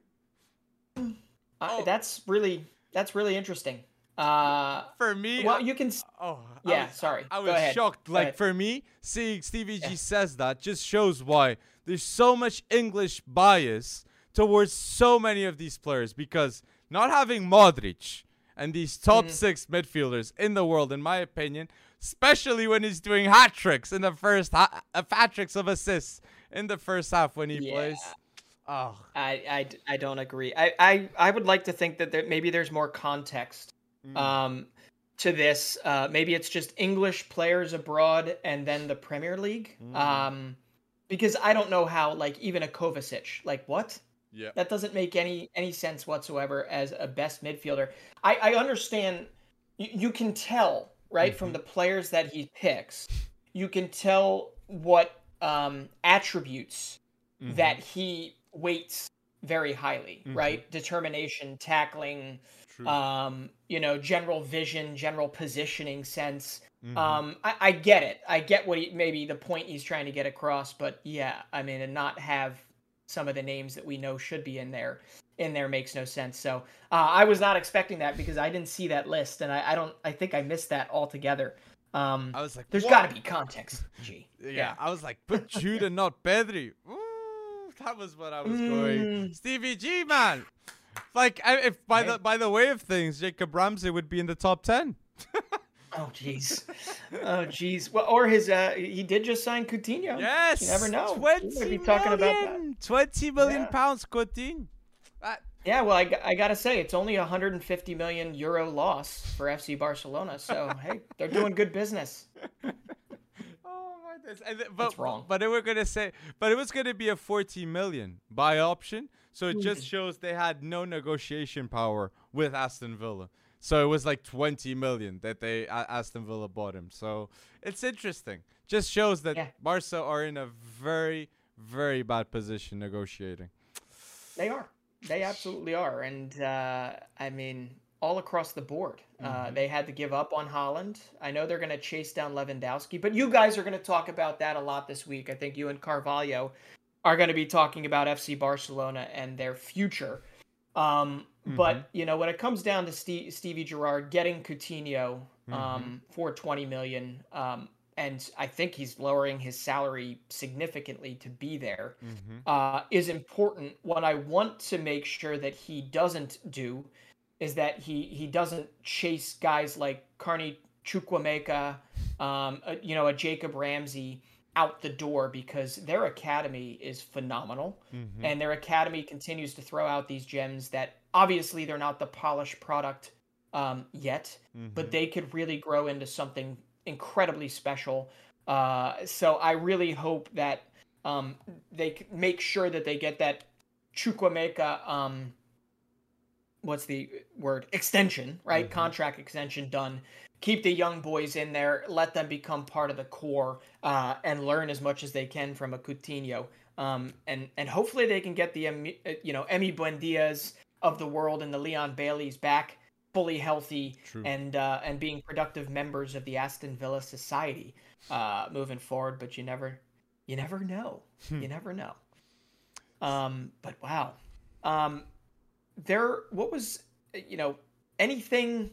Oh. that's really that's really interesting. Uh, For me, well, I- you can. Oh, I Yeah, was- sorry. I was shocked. Go like ahead. for me, seeing Stevie G Yeah. says that just shows why there's so much English bias towards so many of these players because not having Modric and these top Mhm. six midfielders in the world, in my opinion, especially when he's doing hat tricks in the first ha- uh, hat tricks of assists in the first half when he Yeah. plays. Oh, I don't agree. I, I I would like to think that there, maybe there's more context Mm. um, to this. Uh, maybe it's just English players abroad and then the Premier League. Mm. Um, because I don't know how like even a Kovacic like what yeah. that doesn't make any any sense whatsoever as a best midfielder. I I understand. You, you can tell right from Mhm. the players that he picks. You can tell what um, attributes Mhm. that he weights very highly, Mhm. right? Determination, tackling, True. um, you know, general vision, general positioning sense. Mhm. Um, I, I get it. I get what he maybe the point he's trying to get across, but yeah, I mean, and not have some of the names that we know should be in there in there makes no sense. So uh, I was not expecting that because I didn't see that list, and I, I don't. I think I missed that altogether. Um, I was like, "There's got to be context. G. Yeah, I was like, but Jude not Pedri. Ooh, that was what I was going. Mm. Stevie G, man. Like, I, if by Right. the by the way of things, Jacob Ramsey would be in the top ten. Oh jeez. Oh jeez. Well, or his uh, he did just sign Coutinho. Yes, You never know. We Twenty might be talking about that. million. Twenty million Yeah. pounds, Coutinho. That- Yeah, well, I, I gotta say, it's only a 150 million euro loss for FC Barcelona. So hey, they're doing good business. oh my goodness. Th- but, That's wrong. But they were gonna say, but it was gonna be a forty million buy option. So it just shows they had no negotiation power with Aston Villa. So it was like 20 million that they Aston Villa bought him. So it's interesting. Just shows that Yeah. Barca are in a very very bad position negotiating. They are. They absolutely are. And uh, I mean, all across the board, uh, they had to give up on Haaland. I know they're going to chase down Lewandowski, but you guys are going to talk about that a lot this week. I think you and Carvalho are going to be talking about FC Barcelona and their future. Um, But you know, when it comes down to Steve, Stevie Gerrard getting Coutinho um, for 20 million, um, and I think he's lowering his salary significantly to be there Mm-hmm. uh, is important. What I want to make sure that he doesn't do is that he he doesn't chase guys like Carney Chukwuemeka, um, a, you know, a Jacob Ramsey out the door because their academy is phenomenal Mm-hmm. and their academy continues to throw out these gems that obviously they're not the polished product um, yet, but they could really grow into something incredibly special. Uh, so I really hope that um, they make sure that they get that Chukwuemeka, um, what's the word extension, right? Mhm. Contract extension done. Keep the young boys in there. Let them become part of the core uh, and learn as much as they can from a Coutinho. Um, and and hopefully they can get the uh, you know Emi Buendias of the world and the Leon Baileys back fully healthy True. and uh, and being productive members of the Aston Villa society uh, moving forward. But you never you never know. you never know. Um, but wow, um, there. What was you know anything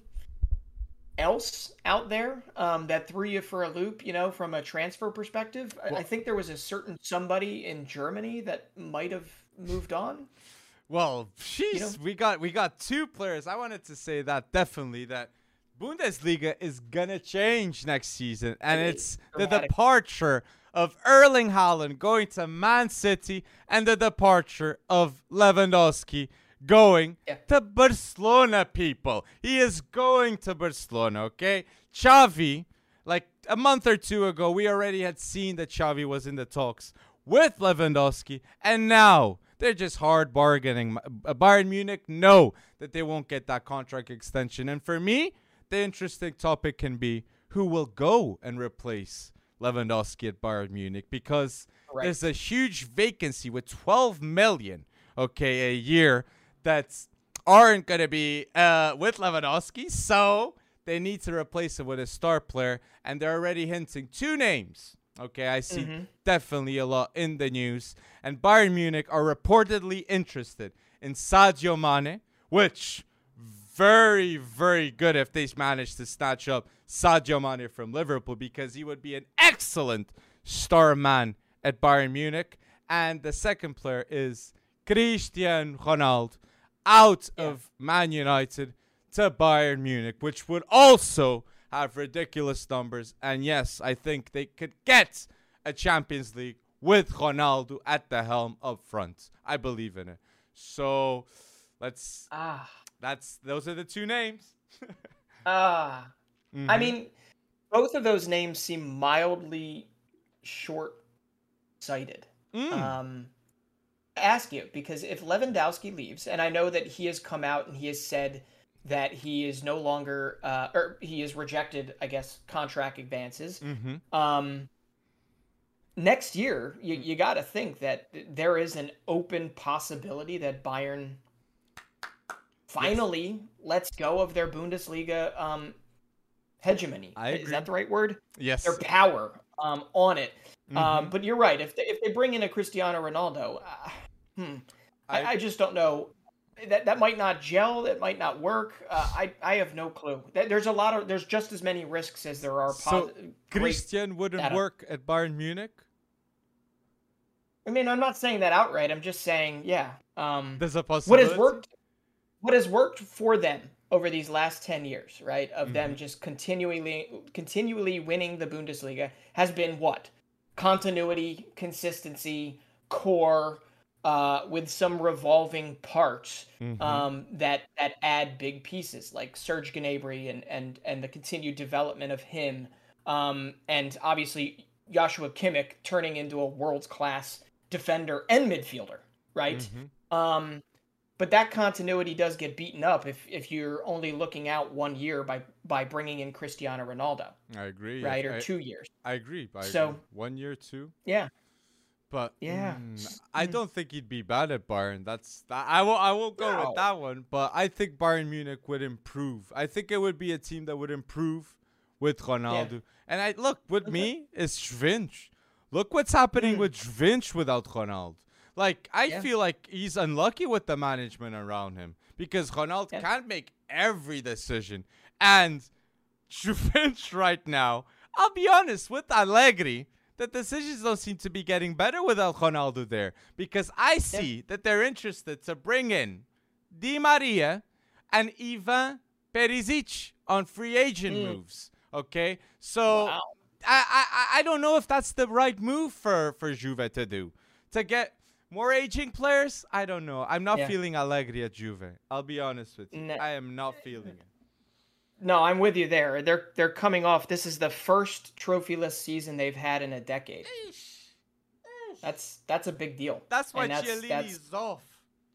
else out there um, that threw you for a loop? You know, from a transfer perspective, I, I think there was a certain somebody in Germany that might have moved on. Well, jeez, know? we got we got two players. I wanted to say that definitely that Bundesliga is gonna change next season, and it's the departure of Erling Haaland going to Man City, and the departure of Lewandowski going Yeah. to Barcelona. People, he is going to Barcelona. Okay, Xavi. Like a month or two ago, we already had seen that Xavi was in the talks with Lewandowski, and now they're just hard bargaining. Uh, Bayern Munich know that they won't get that contract extension, and for me, the interesting topic can be who will go and replace Lewandowski at Bayern Munich because Right. there's a huge vacancy with 12 million, okay, a year that's aren't gonna be uh, with Lewandowski, so they need to replace it with a star player, and they're already hinting two names. Okay, I see Mhm. definitely a lot in the news, and Bayern Munich are reportedly interested in Sadio Mane, which very, very good if they manage to snatch up Sadio Mane from Liverpool because he would be an excellent star man at Bayern Munich. And the second player is Cristiano Ronaldo out Yeah. of Man United to Bayern Munich, which would also have ridiculous numbers. And yes, I think they could get a Champions League with Ronaldo at the helm up front. I believe in it. So let's Ah, that's those are the two names. ah. I Mhm. mean, both of those names seem mildly short-sighted. Mm. Um, I ask you because if Lewandowski leaves, and I know that he has come out and he has said that he is no longer, uh, or he has rejected, I guess, contract advances. Mhm. Um, next year, you, you got to think that there is an open possibility that Bayern finally lets go of their Bundesliga um, hegemony. I Is that the right word? Yes. Their power um, on it. Um, Mhm. but you're right. If they, if they bring in a Cristiano Ronaldo, uh, hmm, I, I- I just don't know. That that might not gel. That might not work. Uh, I I have no clue. There's a lot of there's just as many risks as there are. So, Christian wouldn't data. work at Bayern Munich. I mean, I'm not saying that outright. I'm just saying, yeah. Um, There's a possibility. what has worked? What has worked for them over these last ten years, right? Of Mm-hmm. them just continually continually winning the Bundesliga has been what? Continuity, consistency, core, uh, with some revolving parts Mhm. um, that that add big pieces like Serge Gnabry and and and the continued development of him, um, and obviously Joshua Kimmich turning into a world class defender and midfielder, right? Mhm. Um, but that continuity does get beaten up if if you're only looking out one year by by bringing in Cristiano Ronaldo, I agree. right, or I, two years. I agree. I So- agree. one year, two. Yeah, But Yeah. mm, I Mm. don't think he'd be bad at Bayern. That's that, I will I won't go No. with that one. But I think Bayern Munich would improve. I think it would be a team that would improve with Ronaldo. And I look with me is Schwinch. Look what's happening Mm. with Schwinch without Ronaldo. Like I Yeah. feel like he's unlucky with the management around him because Ronaldo Yeah. can't make every decision. And Schwinch right now, I'll be honest with Allegri, the decisions don't seem to be getting better without Ronaldo there because I see that they're interested to bring in Di Maria and Ivan Perisic on free agent Mm. moves. Okay, so Wow. I, I I- I don't know if that's the right move for for Juve to do to get more aging players. I don't know. I'm not Yeah. feeling Allegri at Juve. I'll be honest with you. No. I am not feeling it. No, I'm with you there. They're they're coming off. This is the first trophyless season they've had in a decade. That's that's a big deal. That's why that's- Chiellini that's- is off.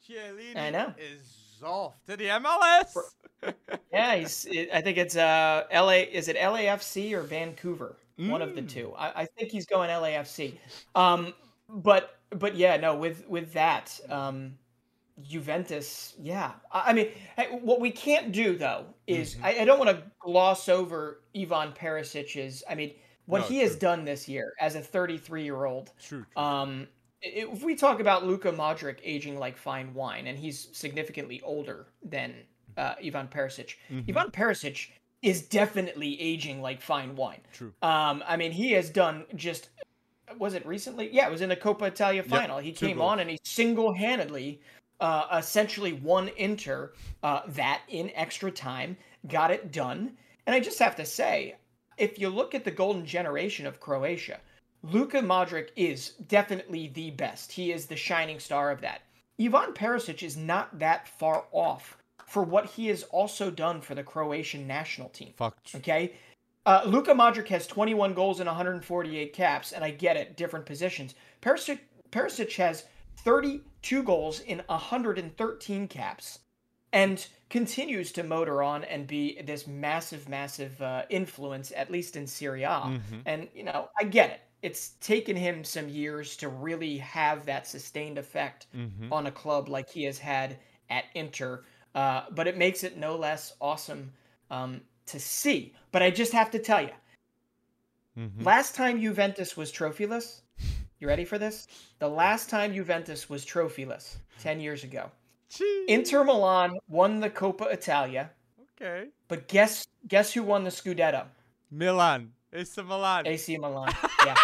Chiellini I know. is off to the MLS. Yeah, he's. It, I think it's uh L.A. Is it LAFC or Vancouver? One of the Mm. two. I, I think he's going LAFC. Um, but but yeah, no. With with that, um, Juventus. Yeah, I, mean, what we can't do though is Mhm. I, I don't want to gloss over Ivan Perisic's. I mean, what No, he has done this year as a 33 year old. True. true. Um, if we talk about Luka Modric aging like fine wine, and he's significantly older than uh, Ivan Perisic, Mhm. Ivan Perisic is definitely aging like fine wine. True. Um, I mean, he has done just. Was it recently? Yeah, it was in the Coppa Italia final. he came goals. on and he single-handedly, uh, essentially one Inter uh, that in extra time, got it done. And I just have to say, if you look at the golden generation of Croatia, Luka Modric is definitely the best. He is the shining star of that. Ivan Perisic is not that far off for what he has also done for the Croatian national team. Fuck. Okay. Uh, Luka Modric has 21 goals and 148 caps, and I get it, different positions. Perisic, Perisic has 32 goals in 113 caps and continues to motor on and be this massive, massive uh, influence, at least in Serie A. Mhm. And, you know, I get it. It's taken him some years to really have that sustained effect Mhm. on a club like he has had at Inter. Uh, but it makes it no less awesome um, to see. But I just have to tell you, Mhm. last time Juventus was trophyless, you ready for this? The last time Juventus was trophyless, 10 years ago, Gee. Inter Milan won the Coppa Italia, Okay. but guess guess who won the Scudetto? Milan. AC Milan. AC Milan. Yeah.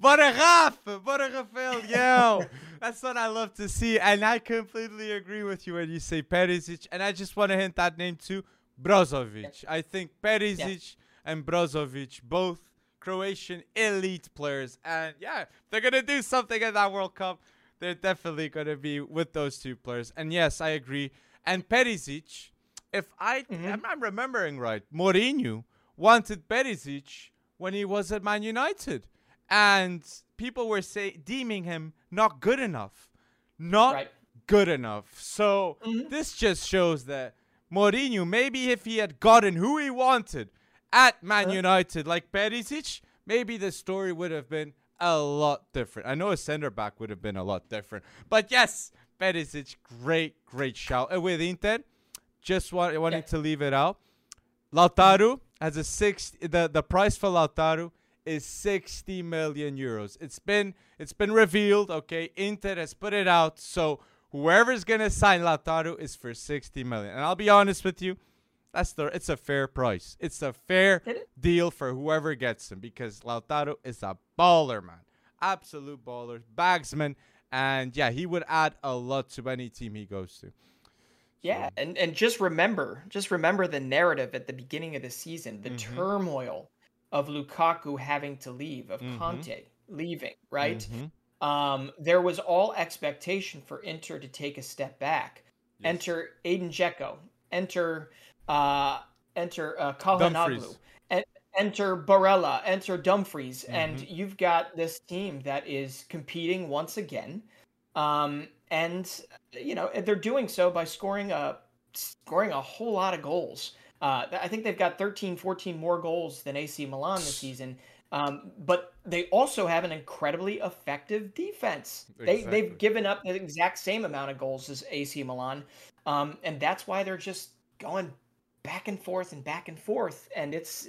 Buttergaf! Buttergafel, yo! That's what I love to see. And I completely agree with you when you say Perisic. And I just want to hint that name too Brozovic. I think Perisic and Brozovic, both Croatian elite players. And yeah, they're going to do something in that World Cup. They're definitely going to be with those two players. And yes, I agree. And Perisic, if I, Mhm. am I'm remembering right, Mourinho wanted Perisic when he was at Man United. And people were say deeming him not good enough. Not Right. good enough. So Mhm. this just shows that Mourinho, maybe if he had gotten who he wanted at Man? United, like Perisic, maybe the story would have been a lot different. I know a center back would have been a lot different. But yes, Perisic, great, great shout. And with Inter, just want, wanting Yeah. to leave it out. Lautaro has a six. The the price for Lautaro is 60 million euros. It's been it's been revealed. Okay, Inter has put it out. So whoever's gonna sign Lautaro is for 60 million. And I'll be honest with you, that's the it's a fair price. It's a fair It deal for whoever gets him because Lautaro is a baller, man. Absolute baller, bagsman, and yeah, he would add a lot to any team he goes to. Yeah, and and just remember, just remember the narrative at the beginning of the season, the Mhm. turmoil of Lukaku having to leave, of Mhm. Conte leaving, right? Mhm. Um, there was all expectation for Inter to take a step back. Yes. Enter Edin Dzeko, enter uh, enter uh, en- enter Barella, enter Dumfries, and Mhm. you've got this team that is competing once again. Um, and you know they're doing so by scoring a scoring a whole lot of goals. Uh, I think they've got 13, 14 more goals than AC Milan this season. Um, but they also have an incredibly effective defense. They they've given up the exact same amount of goals as AC Milan, um, and that's why they're just going back and forth and back and forth. And it's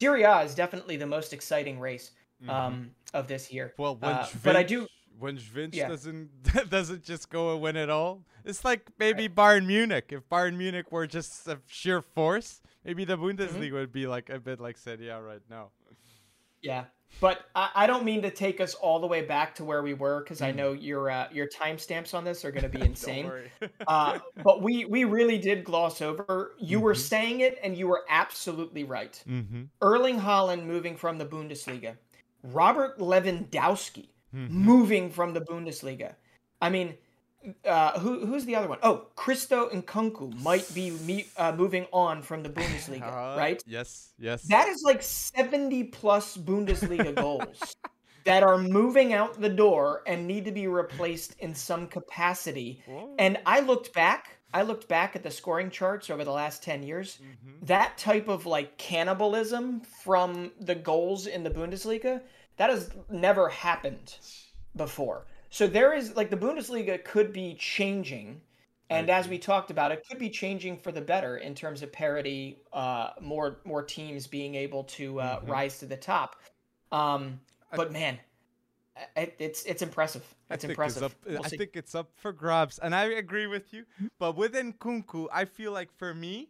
Serie A is definitely the most exciting race Mhm. um, of this year. Well, when Uh, but I do- when Vince Yeah. doesn't doesn't just go and win it all. It's like maybe Bayern Munich. If Bayern Munich were just a sheer force, maybe the Mm-hmm. Bundesliga would be like a bit like Serie A right now. Yeah, but I, I don't mean to take us all the way back to where we were because I Mm. know your uh, your timestamps on this are going to be insane. uh, but we we really did gloss over. You were Mhm. saying it, and you were absolutely right. mm-hmm. Erling Haaland moving from the Bundesliga, Robert Lewandowski Mhm. moving from the Bundesliga. I mean, uh, who who's the other one? Oh, Christo Nkunku might be me, uh, moving on from the Bundesliga, Uh, right? Yes, yes. That is like 70 plus Bundesliga goals that are moving out the door and need to be replaced in some capacity. Whoa. And I looked back, I looked back at the scoring charts over the last 10 years. Mhm. That type of like cannibalism from the goals in the Bundesliga, that has never happened before. So there is like the Bundesliga could be changing. And as we talked about, it could be changing for the better in terms of parity, uh, more more teams being able to uh, Mhm. rise to the top. Um, I- but man, it, it's it's impressive. It's think impressive. It's up, We'll I see. think it's up for grabs, and I agree with you. But with Nkunku, I feel like for me,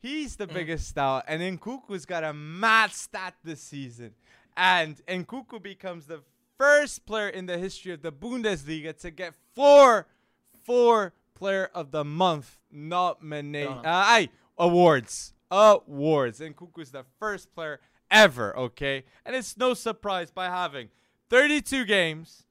he's the Mm. biggest star, and Nkunku's got a mad stat this season, and Nkunku becomes the first player in the history of the Bundesliga to get four, four player of the month nomination, Done. uh, aye, awards, awards. Nkunku's the first player ever, okay, and it's no surprise by having 32 games.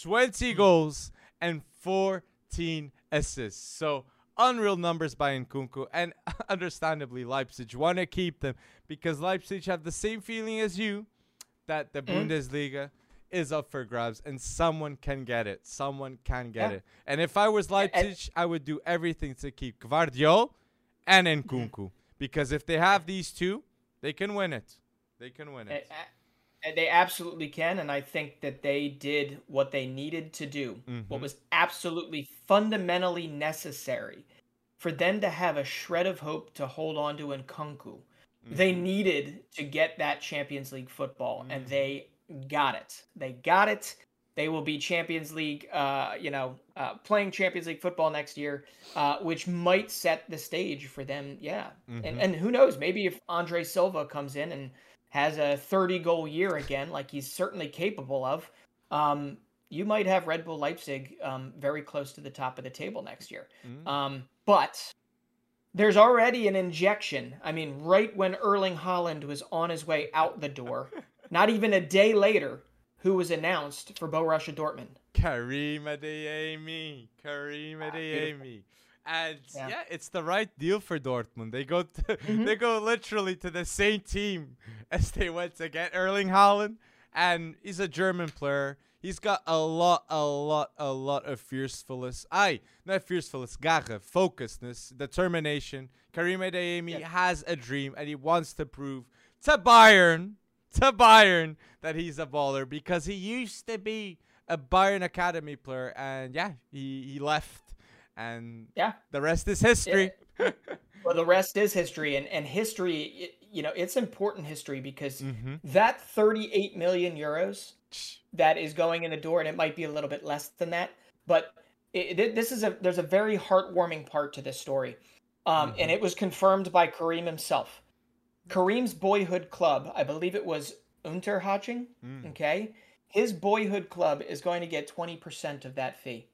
20 goals and 14 assists. So unreal numbers by Nkunku. And understandably, Leipzig want to keep them because Leipzig have the same feeling as you that the Mm. Bundesliga is up for grabs and someone can get it. Someone can get Yeah. it. And if I was Yeah, Leipzig, I would do everything to keep Gvardiol and Nkunku because if they have these two, they can win it. They can win it. and they absolutely can, and I think that they did what they needed to do, what Mhm. was absolutely fundamentally necessary for them to have a shred of hope to hold on to Nkunku. They Mhm. needed to get that Champions League football, and Mhm. they got it. They got it. They will be Champions League, uh, you know, uh, playing Champions League football next year, uh, which might set the stage for them. Yeah, Mhm. and and who knows? Maybe if Andre Silva comes in and has a 30 goal year again, like he's certainly capable of, um, you might have Red Bull Leipzig um, very close to the top of the table next year. Mm. Um, but there's already an injection. I mean, right when Erling Haaland was on his way out the door, not even a day later, who was announced for Borussia Dortmund. Karim Adeyemi. Karim Adeyemi. And Yeah. yeah. it's the right deal for Dortmund. They go to, Mhm. they go literally to the same team as they went to get Erling Haaland, and he's a German player. He's got a lot, a lot, a lot of fiercefulness. Aye, not fiercefulness, garre, focusedness, determination. Karim Adeyemi Yeah. has a dream, and he wants to prove to Bayern, to Bayern, that he's a baller because he used to be a Bayern Academy player, and yeah, he, he left, and Yeah. the rest is history. Well, the rest is history, and and history, it, you know, it's important history because mm-hmm. that 38 million euros that is going in the door, and it might be a little bit less than that, but it, it- this is a there's a very heartwarming part to this story, um, and Mhm. it was confirmed by Karim himself. Karim's boyhood club, I believe it was Unterhaching, Mm. okay, his boyhood club is going to get 20% of that fee.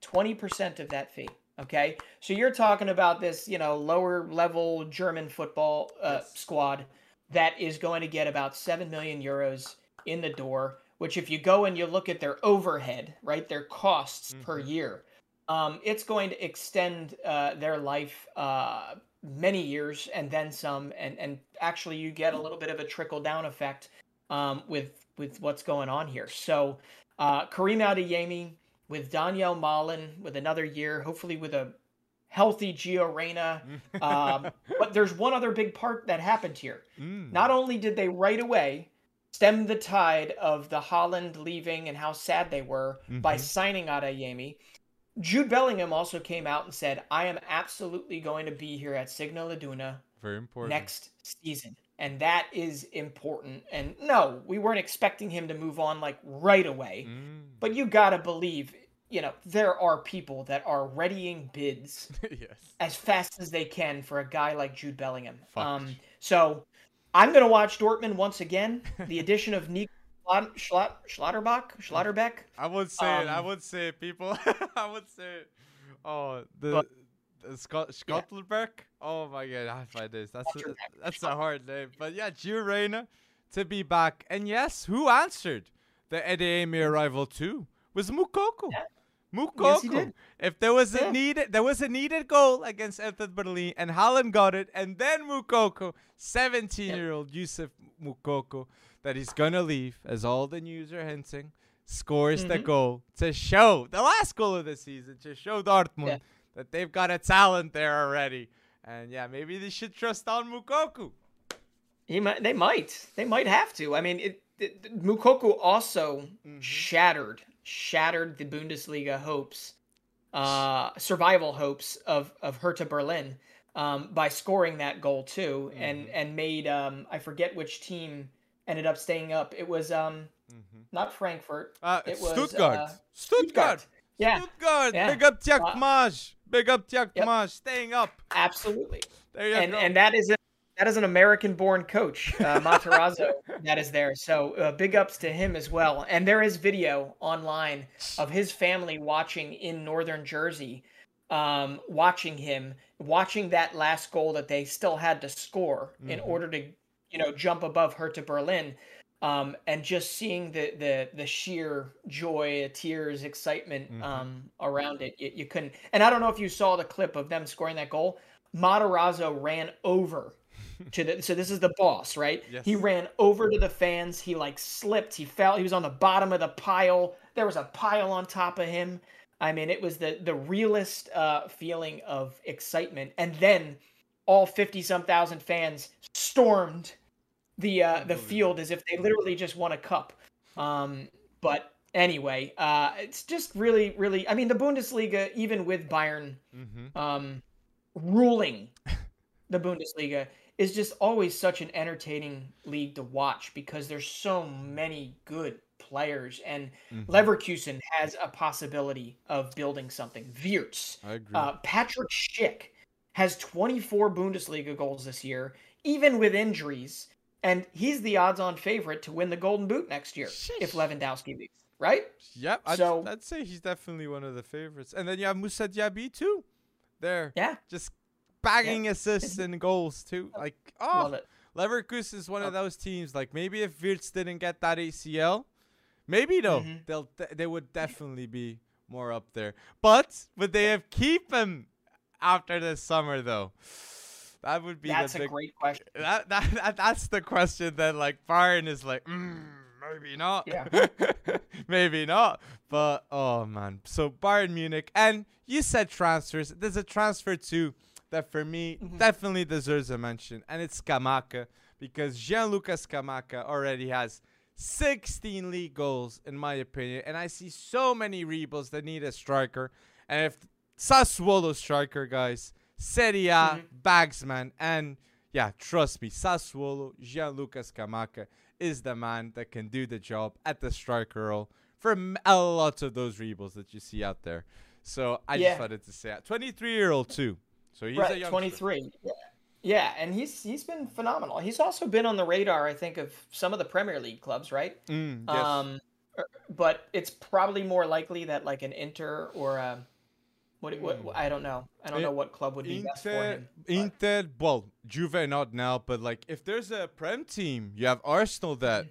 20% of that fee. Okay. So you're talking about this, you know, lower level German football uh, Yes. squad that is going to get about 7 million euros in the door, which if you go and you look at their overhead, right, their costs per Mhm. year, um, it's going to extend uh, their life uh, many years and then some. And, and actually, you get a little bit of a trickle down effect um, with, with what's going on here. So, uh, Karim Adeyemi with Donyell Malen with another year, hopefully with a healthy Gio Reyna. Um, but there's one other big part that happened here. Mm. Not only did they right away stem the tide of the Haaland leaving and how sad they were by Mhm. signing Adeyemi, Jude Bellingham also came out and said, I am absolutely going to be here at Signal Iduna Very important. next season. And that is important. And no, we weren't expecting him to move on like right away. Mm. But you gotta believe, you know, there are people that are readying bids yes. as fast as they can for a guy like Jude Bellingham. Um, so I'm gonna watch Dortmund once again. The addition of Nico Schlot- Schlot- Schlotterbach, Schlotterbeck. I would say it. I Um, would say it, people. I would say it. Oh, the, But- the Scott Yeah. Oh my god, I find this. That's a, that's a hard name. But yeah, Gio Reyna to be back. And yes, who answered the Adeyemi arrival too? Was Moukoko. Yeah. Moukoko. Yes, he did. If there was Yeah. a needed, there was a needed goal against Hertha Berlin, and Haaland got it, and then Moukoko, 17-year-old Yusuf Moukoko, that he's gonna leave, as all the news are hinting, scores the Mhm. goal to show the last goal of the season to show Dortmund Yeah. that they've got a talent there already. And yeah, maybe they should trust on Moukoko. He might, they might, they might have to. I mean, it, it, Moukoko also Mhm. shattered, shattered the Bundesliga hopes, uh, survival hopes of of Hertha Berlin um, by scoring that goal too, and Mhm. and made um, I forget which team ended up staying up. It was um Mm-hmm. not Frankfurt. Uh, It was, Stuttgart. uh, Stuttgart. Yeah, Stuttgart. Yeah. Big up Uh, Maj. Big up Tiak Yep. Maj. Staying up. absolutely. There you and go. and that is a, that is an American-born coach, uh, Matarazzo, that is there. So uh, big ups to him as well. And there is video online of his family watching in northern Jersey, um, watching him, watching that last goal that they still had to score in Mhm. order to, you know, jump above Hertha Berlin. Um, and just seeing the, the the sheer joy, tears, excitement Mhm. um, around it, you, you couldn't. And I don't know if you saw the clip of them scoring that goal. Matarazzo ran over to the. So this is the boss, right? Yes. He ran over to the fans. He like slipped. He fell. He was on the bottom of the pile. There was a pile on top of him. I mean, it was the the realest uh, feeling of excitement. And then all fifty some thousand fans stormed the uh, the field as if they literally just won a cup. Um, but anyway, uh, it's just really, really. I mean, the Bundesliga, even with Bayern mm-hmm. um, ruling the Bundesliga, is just always such an entertaining league to watch because there's so many good players, and Mhm. Leverkusen has a possibility of building something. Wirtz, uh, Patrick Schick has 24 Bundesliga goals this year, even with injuries, and he's the odds-on favorite to win the Golden Boot next year if Lewandowski leaves. Right? Yep, I'd, So- I'd say he's definitely one of the favorites. And then you have Moussa Diaby too. There, Yeah, just bagging assists and goals too. Like, oh. Leverkusen is one of Oh. those teams. Like maybe if Wirtz didn't get that ACL, maybe though Mhm. they'll th- they would definitely be more up there. But would they have keep him after the summer though? That would be That's the a great question. that, that, that that's the question that like Bayern is like, mm, maybe not. Yeah. maybe not. But oh man. So Bayern Munich and you said transfers. There's a transfer too that for me Mhm. definitely deserves a mention, and it's Kamaka because Gianluca Scamacca already has 16 league goals in my opinion, and I see so many rebels that need a striker. And if Sassuolo striker guys, Serie A Mhm. bagsman, and yeah, trust me, Sassuolo, Gianluca Scamacca is the man that can do the job at the striker role for a lot of those rebels that you see out there. So I Yeah. just wanted to say that. 23 year old too. So he's a right, young 23. Yeah. Yeah, and he's he's been phenomenal. He's also been on the radar, I think, of some of the Premier League clubs, right? Mm, yes. Um, but it's probably more likely that like an Inter or a what, what, Hmm. I don't know. I don't In- know what club would be best for Inter, him. but- Inter, well, Juve not now, but like if there's a Prem team, you have Arsenal that Mm-hmm.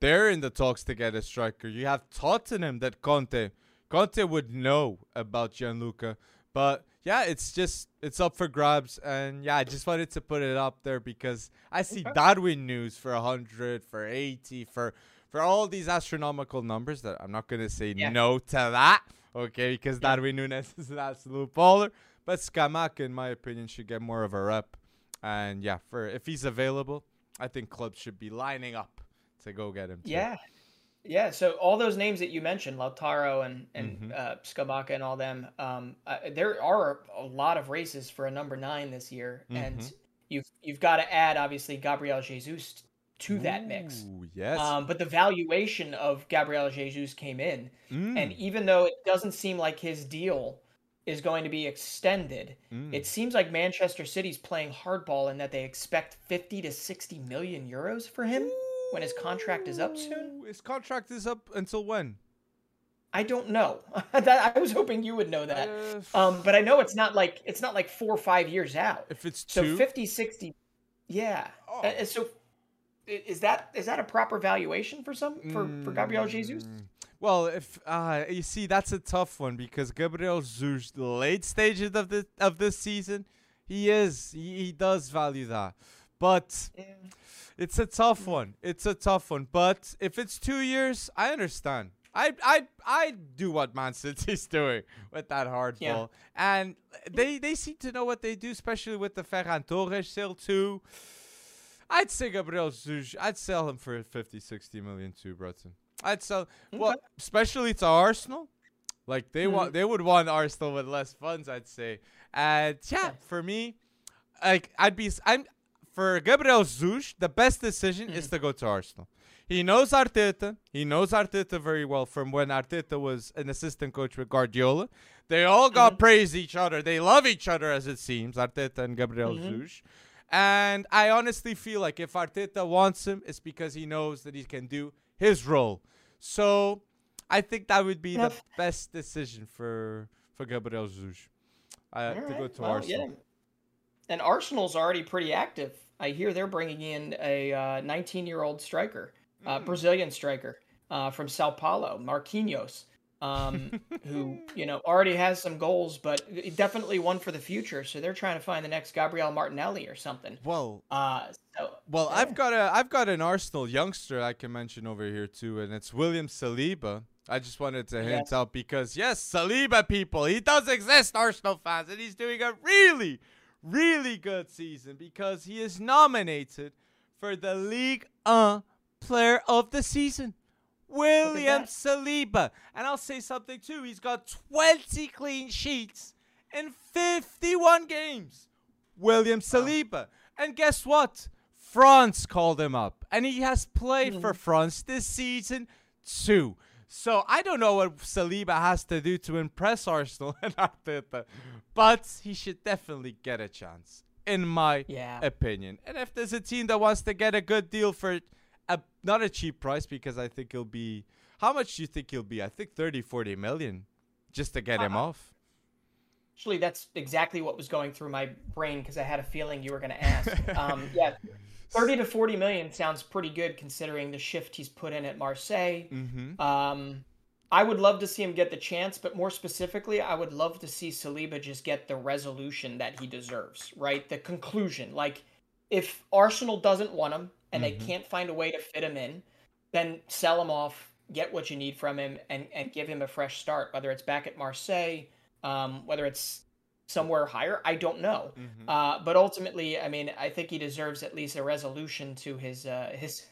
they're in the talks to get a striker. You have Tottenham that Conte, Conte would know about Gianluca, but yeah, it's just it's up for grabs, and yeah, I just wanted to put it up there because I see Okay. Darwin Núñez for hundred, for eighty, for for all these astronomical numbers that I'm not gonna say Yeah. no to that, okay? Because Darwin Núñez is an absolute baller. But Scamacca, in my opinion, should get more of a rep. And yeah, for if he's available, I think clubs should be lining up to go get him. too. Yeah. Yeah, so all those names that you mentioned, Lautaro and and Mhm. uh, Scamacca and all them, um, uh, there are a lot of races for a number nine this year, and Mhm. you've you've got to add obviously Gabriel Jesus to that mix. Yes. Um, but the valuation of Gabriel Jesus came in, Mm, and even though it doesn't seem like his deal is going to be extended, mm. it seems like Manchester City's playing hardball in that they expect 50 to 60 million euros for him when his contract is up soon. His contract is up until when? I don't know. that I was hoping you would know that. Uh, Um, but I know it's not like it's not like 4 or 5 years out. if it's So two, 50 60 Yeah. Oh. Uh, uh, so is that is that a proper valuation for some for for Gabriel Jesus? Mm, Well, if uh, you see, that's a tough one because Gabriel Jesus, the late stages of the of this season, he is he, he does value that, but Yeah. it's a tough one. It's a tough one. But if it's two years, I understand. I I I do what Man City's doing with that hard Yeah. ball, and they they seem to know what they do, especially with the Ferran Torres sale too. I'd say Gabriel Jesus. I'd sell him for 50, 60 million too, Bretson. I'd sell well, especially to Arsenal. Like they Mhm. want, they would want Arsenal with less funds. I'd say, and yeah, Yeah. for me, like I'd be, I'm for Gabriel Jesus. The best decision is Mhm. to go to Arsenal. He knows Arteta. He knows Arteta very well from when Arteta was an assistant coach with Guardiola. They all got Mhm. praise each other. They love each other as it seems. Arteta and Gabriel. Jesus. And I honestly feel like if Arteta wants him, it's because he knows that he can do his role. So I think that would be the best decision for for Gabriel Jesus uh, to go to well, Arsenal. yeah. And Arsenal's already pretty active. I hear they're bringing in a 19 year old striker, uh, Mm. Brazilian striker uh, from Sao Paulo, Marquinhos, um, who you know already has some goals, but definitely one for the future. So they're trying to find the next Gabriel Martinelli or something. Well, Uh, so well, yeah. I've got a I've got an Arsenal youngster I can mention over here too, and it's William Saliba. I just wanted to hint Yes. out because yes, Saliba people, he does exist, Arsenal fans, and he's doing a really, really good season because he is nominated for the League 1 Player of the Season. William. Saliba. And I'll say something too. He's got 20 clean sheets in 51 games. William Saliba. And guess what? France called him up. And he has played for hmm. France this season too. So I don't know what Saliba has to do to impress Arsenal and Arteta, but he should definitely get a chance, in my Yeah. opinion. And if there's a team that wants to get a good deal for a not a cheap price, because I think he'll be how much do you think he'll be? I think 30, 40 million just to get him Uh, off. Actually, that's exactly what was going through my brain because I had a feeling you were going to ask. um, yeah, 30 to 40 million sounds pretty good considering the shift he's put in at Marseille. Mm-hmm. Um, I would love to see him get the chance, but more specifically, I would love to see Saliba just get the resolution that he deserves, right? The conclusion. Like, if Arsenal doesn't want him and Mhm. they can't find a way to fit him in, then sell him off, get what you need from him, and, and give him a fresh start, whether it's back at Marseille, um, whether it's somewhere higher, I don't know. Mm-hmm. Uh, but ultimately, I mean, I think he deserves at least a resolution to his uh, his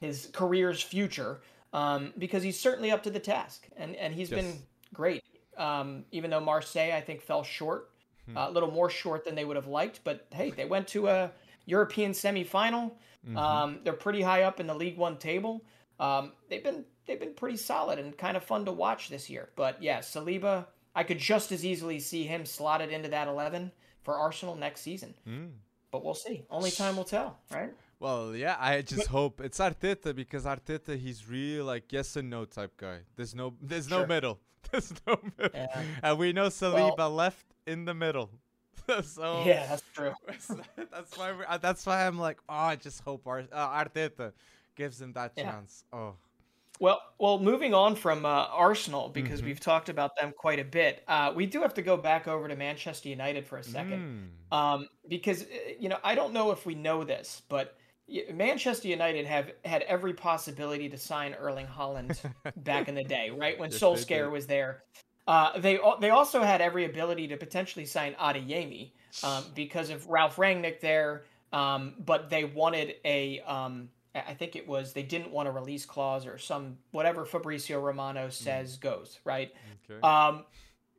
his career's future um, because he's certainly up to the task, and and he's Yes. been great. Um, even though Marseille, I think, fell short, Hmm. uh, a little more short than they would have liked. But hey, they went to a European semifinal. Mhm. Um, they're pretty high up in the League One table. Um, they've been they've been pretty solid and kind of fun to watch this year. But yeah, Saliba, I could just as easily see him slotted into that eleven for Arsenal next season. Mm. But we'll see. Only time will tell, right? Well, yeah, I just hope it's Arteta because Arteta he's real like yes and no type guy. There's no there's no middle. There's no middle. Yeah. And we know Saliba left in the middle. so Yeah, that's true. that's why we're, uh, that's why I'm like, oh, I just hope Ar- uh, Arteta gives him that Yeah. chance. Oh. Well, well, moving on from uh, Arsenal because Mhm. we've talked about them quite a bit. Uh, we do have to go back over to Manchester United for a second. Mm. um, because uh, you know I don't know if we know this, but Manchester United have had every possibility to sign Erling Haaland back in the day, right when Yes, Solskjaer was there. Uh, they they also had every ability to potentially sign Adeyemi um, because of Ralf Rangnick there, um, but they wanted a um, I think it was they didn't want a release clause or some whatever Fabrizio Romano says goes right. Okay. Um,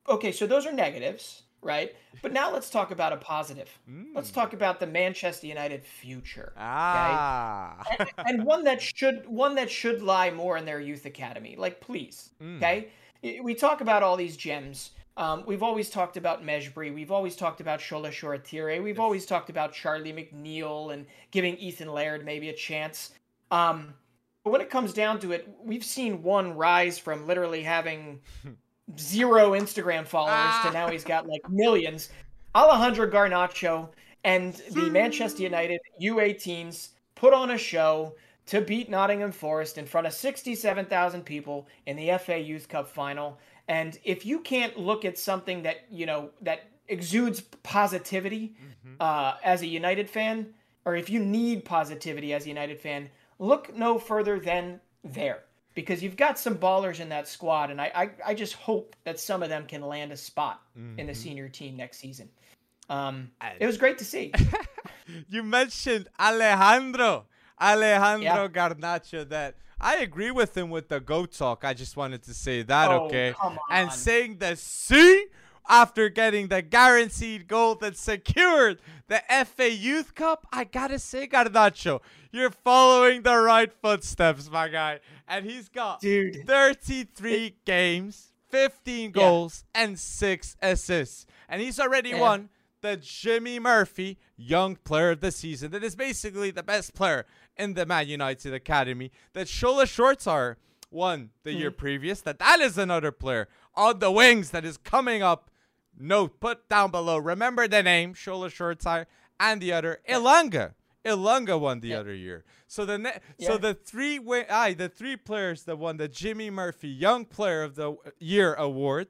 okay, so those are negatives, right? But now let's talk about a positive. Let's Mm. talk about the Manchester United future, Ah. and, and one that should one that should lie more in their youth academy. Like, please, Mm. okay? We talk about all these gems. Um, we've always talked about Mejbri. We've always talked about Shola Shoretire. We've Yes. always talked about Charlie McNeill and giving Ethan Laird maybe a chance. Um, but when it comes down to it, we've seen one rise from literally having zero Instagram followers to now he's got like millions. Alejandro Garnacho and the Manchester United U18s put on a show to beat Nottingham Forest in front of 67,000 people in the FA Youth Cup final. And if you can't look at something that, you know, that exudes positivity Mhm. uh, as a United fan, or if you need positivity as a United fan, look no further than there. Because you've got some ballers in that squad, and I, I, I just hope that some of them can land a spot in the Mhm. senior team next season. Um, it was great to see. you mentioned Alejandro, Alejandro Yeah. Garnacho. That I agree with him with the go talk. I just wanted to say that, Oh, okay? And saying the C after getting the guaranteed goal that secured the FA Youth Cup. I gotta say, Garnacho, you're following the right footsteps, my guy. And he's got Dude. 33 games, 15 goals, and 6 assists. And he's already Yeah. won the Jimmy Murphy Young Player of the Season. That is basically the best player in the Man United Academy. That Shola Shoretire won the year hmm. previous. That that is another player on the wings that is coming up. Note, put down below. Remember the name, Shola Shoretire, and the other, Elanga. Elanga won the Yeah. other year. So the ne- Yeah. so the three wi- aye, the three players that won the Jimmy Murphy Young Player of the Year award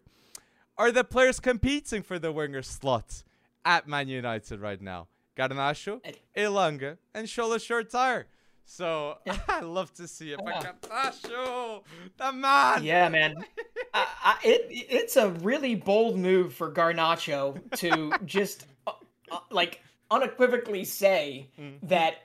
are the players competing for the winger slot at Man United right now. Garnacho, And- Elanga, and Shola Shoretire. So I love to see it. Yeah. Garnacho, the man. Yeah, man. I, I, it it's a really bold move for Garnacho to just uh, uh, like unequivocally say Mm-hmm. that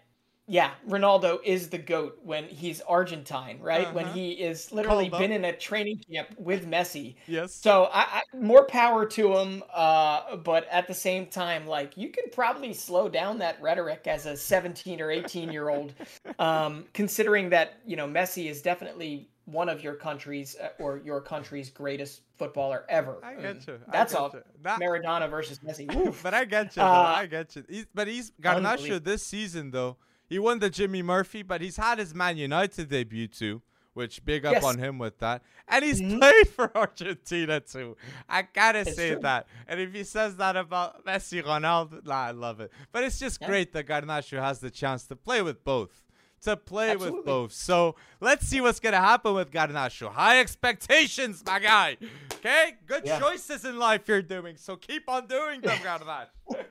yeah, Ronaldo is the goat when he's Argentine, right? When Uh-huh. he is literally been in a training camp with Messi. Yes. So I, I more power to him, uh, but at the same time, like you can probably slow down that rhetoric as a 17 or 18 year old, um, considering that you know Messi is definitely one of your country's uh, or your country's greatest footballer ever. I get you. I That's get all. you. That- Maradona versus Messi. But I get you. Uh, I get you. He's, but he's Garnacho this season though. He won the Jimmy Murphy, but he's had his Man United debut too, which big up Yes. on him with that. And he's Mhm. played for Argentina too. I gotta It's say true. that. And if he says that about Messi, Ronaldo, nah, I love it. But it's just Yeah. great that Garnacho has the chance to play with both. To play with both. So let's see what's gonna happen with Garnacho. High expectations, my guy. Okay? Good Yeah. choices in life you're doing. So keep on doing them, Garnacho.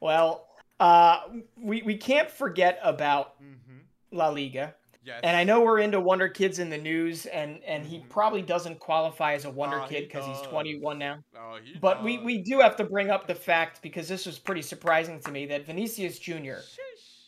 Well, uh, we we can't forget about La Liga. Yes. And I know we're into Wonder Kids in the news, and and he probably doesn't qualify as a Wonder Oh, Kid because he's 21 now. Oh, he But we does. we do have to bring up the fact because this was pretty surprising to me that Vinicius Jr. Sheesh.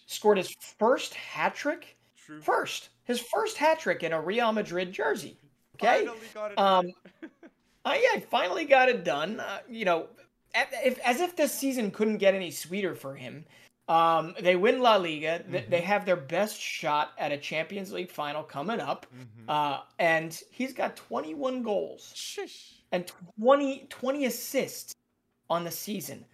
scored his first hat trick, first his first hat trick in a Real Madrid jersey. Okay, Finally got it um. I yeah, finally got it done. Uh, you know, as if this season couldn't get any sweeter for him. Um, they win La Liga. Th- They have their best shot at a Champions League final coming up. Mhm. Uh, and he's got 21 goals Sheesh. and 20, 20 assists on the season.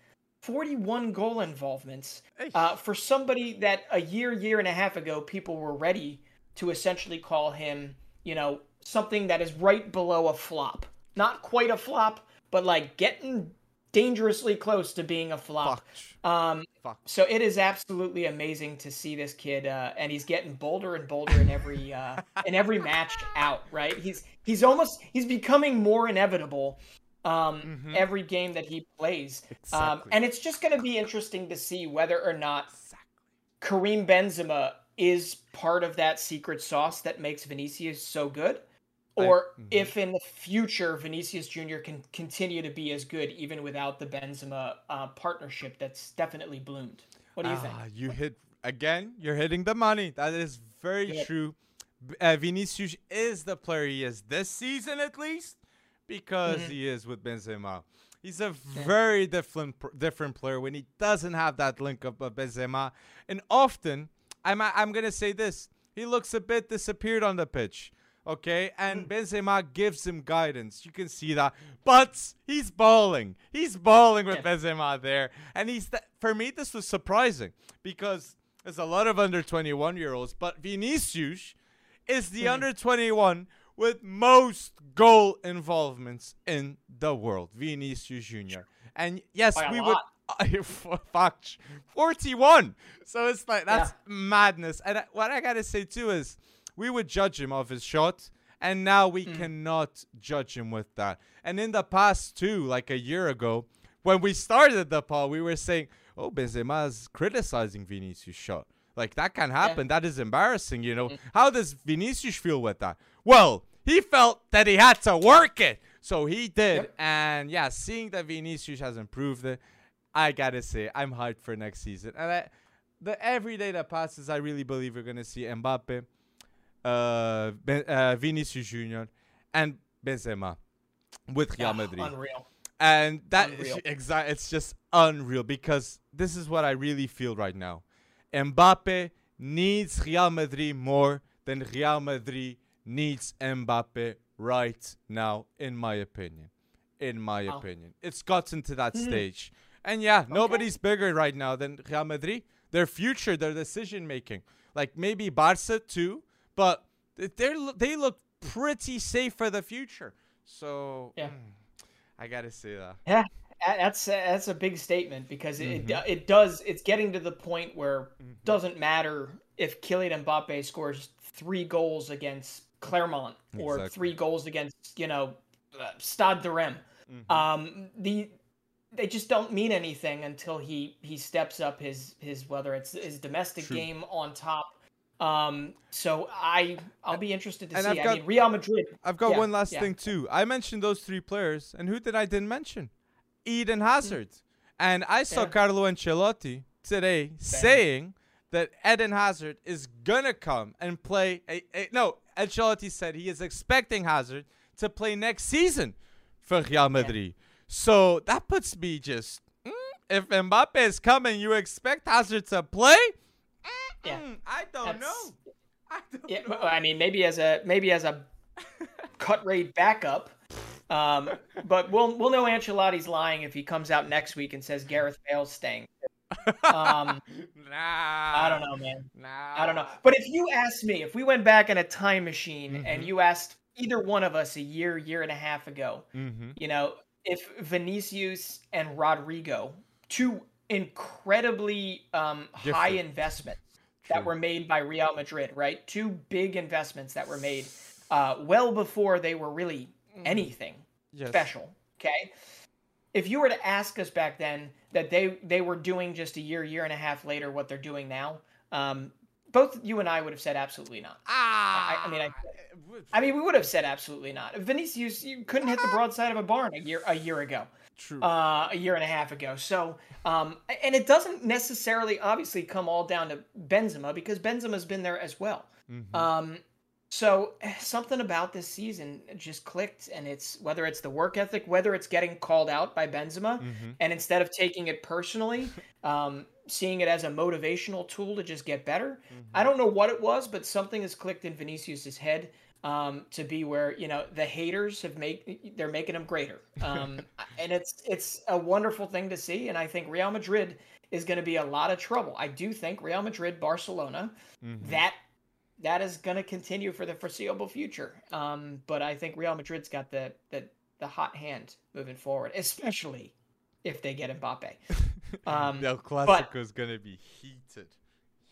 41 goal involvements. Uh, for somebody that a year, year and a half ago, people were ready to essentially call him, you know, something that is right below a flop. Not quite a flop, but like getting dangerously close to being a flop. Fuck. Um, Fuck. so it is absolutely amazing to see this kid, uh, and he's getting bolder and bolder in every uh, in every match out. Right? He's he's almost he's becoming more inevitable um, Mhm. every game that he plays. Um, and it's just going to be interesting to see whether or not Exactly. Karim Benzema is part of that secret sauce that makes Vinicius so good. I- Or mhm. if in the future Vinicius Jr. can continue to be as good even without the Benzema uh, partnership that's definitely bloomed. What do you think? Ah, you hit again. You're hitting the money. That is very true. Uh, Vinicius is the player he is this season, at least, because Mhm. he is with Benzema. He's a very different different player when he doesn't have that link up with Benzema, and often I'm I'm gonna say this: he looks a bit disappeared on the pitch. Okay, and Benzema gives him guidance. You can see that, but he's balling. He's balling with Yeah. Benzema there, and he's th- for me. This was surprising because there's a lot of under 21 year olds, but Vinicius is the Mhm. under 21 with most goal involvements in the world. Vinicius Junior, and yes, By we would. Fuck, 41. So it's like that's madness. And what I gotta say too is, we would judge him off his shot, and now we Mm. cannot judge him with that. And in the past too, like a year ago, when we started the poll, we were saying, "Oh, Benzema's criticizing Vinicius' shot. Like that can happen. That is embarrassing. You know, Mm. how does Vinicius feel with that? Well, he felt that he had to work it, so he did. Yep. And yeah, seeing that Vinicius has improved it, I gotta say, I'm hyped for next season. And I, the every day that passes, I really believe we're gonna see Mbappe, uh, ben, uh Vinicius Junior, and Benzema with Real Ah, Madrid. Unreal. And that is Unreal. exact. It's just unreal because this is what I really feel right now. Mbappe needs Real Madrid more than Real Madrid needs Mbappe right now, in my opinion. In my opinion, it's gotten to that Mhm. stage. And yeah, nobody's bigger right now than Real Madrid. Their future, their decision making, like maybe Barca too, but they they look pretty safe for the future. So Yeah. mm, I gotta say that. Yeah, that's a, that's a big statement because it Mm-hmm. it it does it's getting to the point where doesn't matter if Kylian Mbappe scores three goals against Clermont or Exactly. three goals against you know uh, Stade de Reims. Mm-hmm. Um, the they just don't mean anything until he he steps up his his whether it's his domestic True. game on top. Um, so I I'll be interested to And see. I've I got- mean, Real Madrid. I've got Yeah, one last yeah. thing too. I mentioned those three players, and who did I didn't mention? Eden Hazard. And I saw Yeah. Carlo Ancelotti today saying that Eden Hazard is gonna come and play. A, a- no, Ancelotti said he is expecting Hazard to play next season for Real Madrid. So that puts me just. mm, if Mbappe is coming, you expect Hazard to play? Yeah. Mm, I don't That's- know. I don't Yeah, know. well, I mean, maybe as a maybe as a cut rate backup. Um, but we'll we'll know Ancelotti's lying if he comes out next week and says Gareth Bale's staying. Um, nah. I don't know, man. Nah. I don't know. But if you asked me, if we went back in a time machine and Mhm. you asked either one of us a year, year and a half ago, Mm-hmm. you know, if Vinicius and Rodrigo, two incredibly um, high investments that were made by Real Madrid, right? Two big investments that were made uh, well before they were really anything yes. special. Okay. If you were to ask us back then that they they were doing just a year, year and a half later what they're doing now, um, both you and I would have said absolutely not. Ah. I mean, I- I mean, we would have said absolutely not. Vinicius, you couldn't hit the broadside of a barn a year a year ago, True. uh, a year and a half ago. So, um, and it doesn't necessarily, obviously, come all down to Benzema because Benzema's been there as well. Mhm. Um, so something about this season just clicked, and it's whether it's the work ethic, whether it's getting called out by Benzema, Mhm. and instead of taking it personally, um, seeing it as a motivational tool to just get better. Mhm. I don't know what it was, but something has clicked in Vinicius's head um, to be where you know the haters have make they're making him greater, um, and it's it's a wonderful thing to see. And I think Real Madrid is going to be a lot of trouble. I do think Real Madrid, Barcelona, Mhm. that that is going to continue for the foreseeable future. Um, but I think Real Madrid's got the the the hot hand moving forward, especially if they get Mbappe. Um, El Clasico is gonna be heated.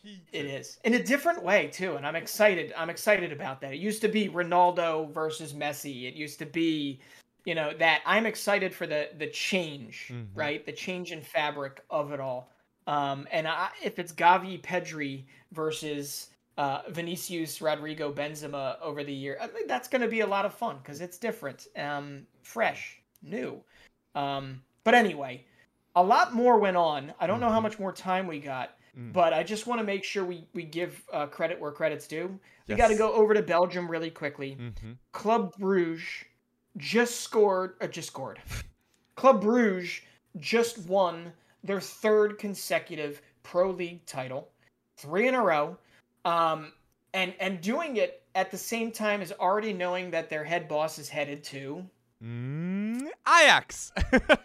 It is in a different way too, and I'm excited. I'm excited about that. It used to be Ronaldo versus Messi. It used to be, you know, that. I'm excited for the the change, Mhm. right? The change in fabric of it all. Um, and I, if it's Gavi, Pedri versus uh, Vinicius, Rodrigo, Benzema over the year, I that's going to be a lot of fun because it's different, um, fresh, new. Um, but anyway, a lot more went on. I don't know how Mhm. much more time we got. Mm. But I just want to make sure we we give uh, credit where credit's due. We got to go over to Belgium really quickly. Mhm. Club Bruges just scored, uh, just scored. Club Bruges just won their third consecutive Pro League title, three in a row, um, and and doing it at the same time as already knowing that their head boss is headed to Mm, Ajax. the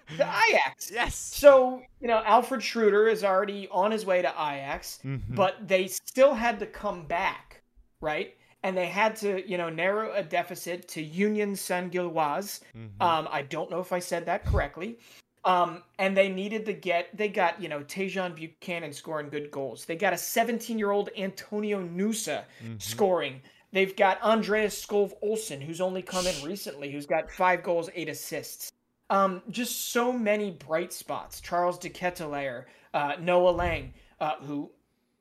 Ajax. yes. So you know Alfred Schreuder is already on his way to Ajax. Mhm. but they still had to come back, right? And they had to, you know, narrow a deficit to Union Saint Gilloise. Mhm. Um, I don't know if I said that correctly. Um, and they needed to get, they got, you know, Tajon Buchanan scoring good goals. They got a 17 year old Antonio Nusa Mhm. scoring. They've got Andreas Skov Olsen, who's only come in recently, who's got five goals, eight assists. Um, just so many bright spots. Charles de Ketelaere, uh, Noah Lang, uh, who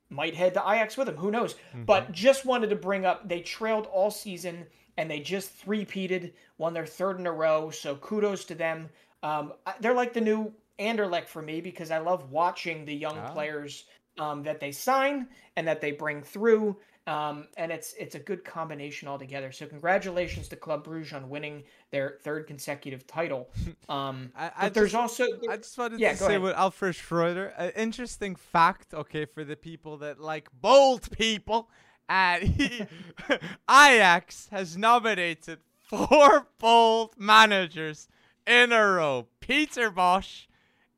might head to Ajax with him. Who knows? But just wanted to bring up they trailed all season and they just three-peated, won their third in a row. So kudos to them. Um, they're like the new Anderlecht for me because I love watching the young Ah. players um, that they sign and that they bring through. Um, and it's it's a good combination altogether. So congratulations to Club Bruges on winning their third consecutive title. Um, I, but there's just, also I just wanted Yeah, to say ahead. with Alfred Schreuder, an interesting fact, okay, for the people that like bold people, and he, Ajax has nominated four bold managers in a row: Peter Bosz,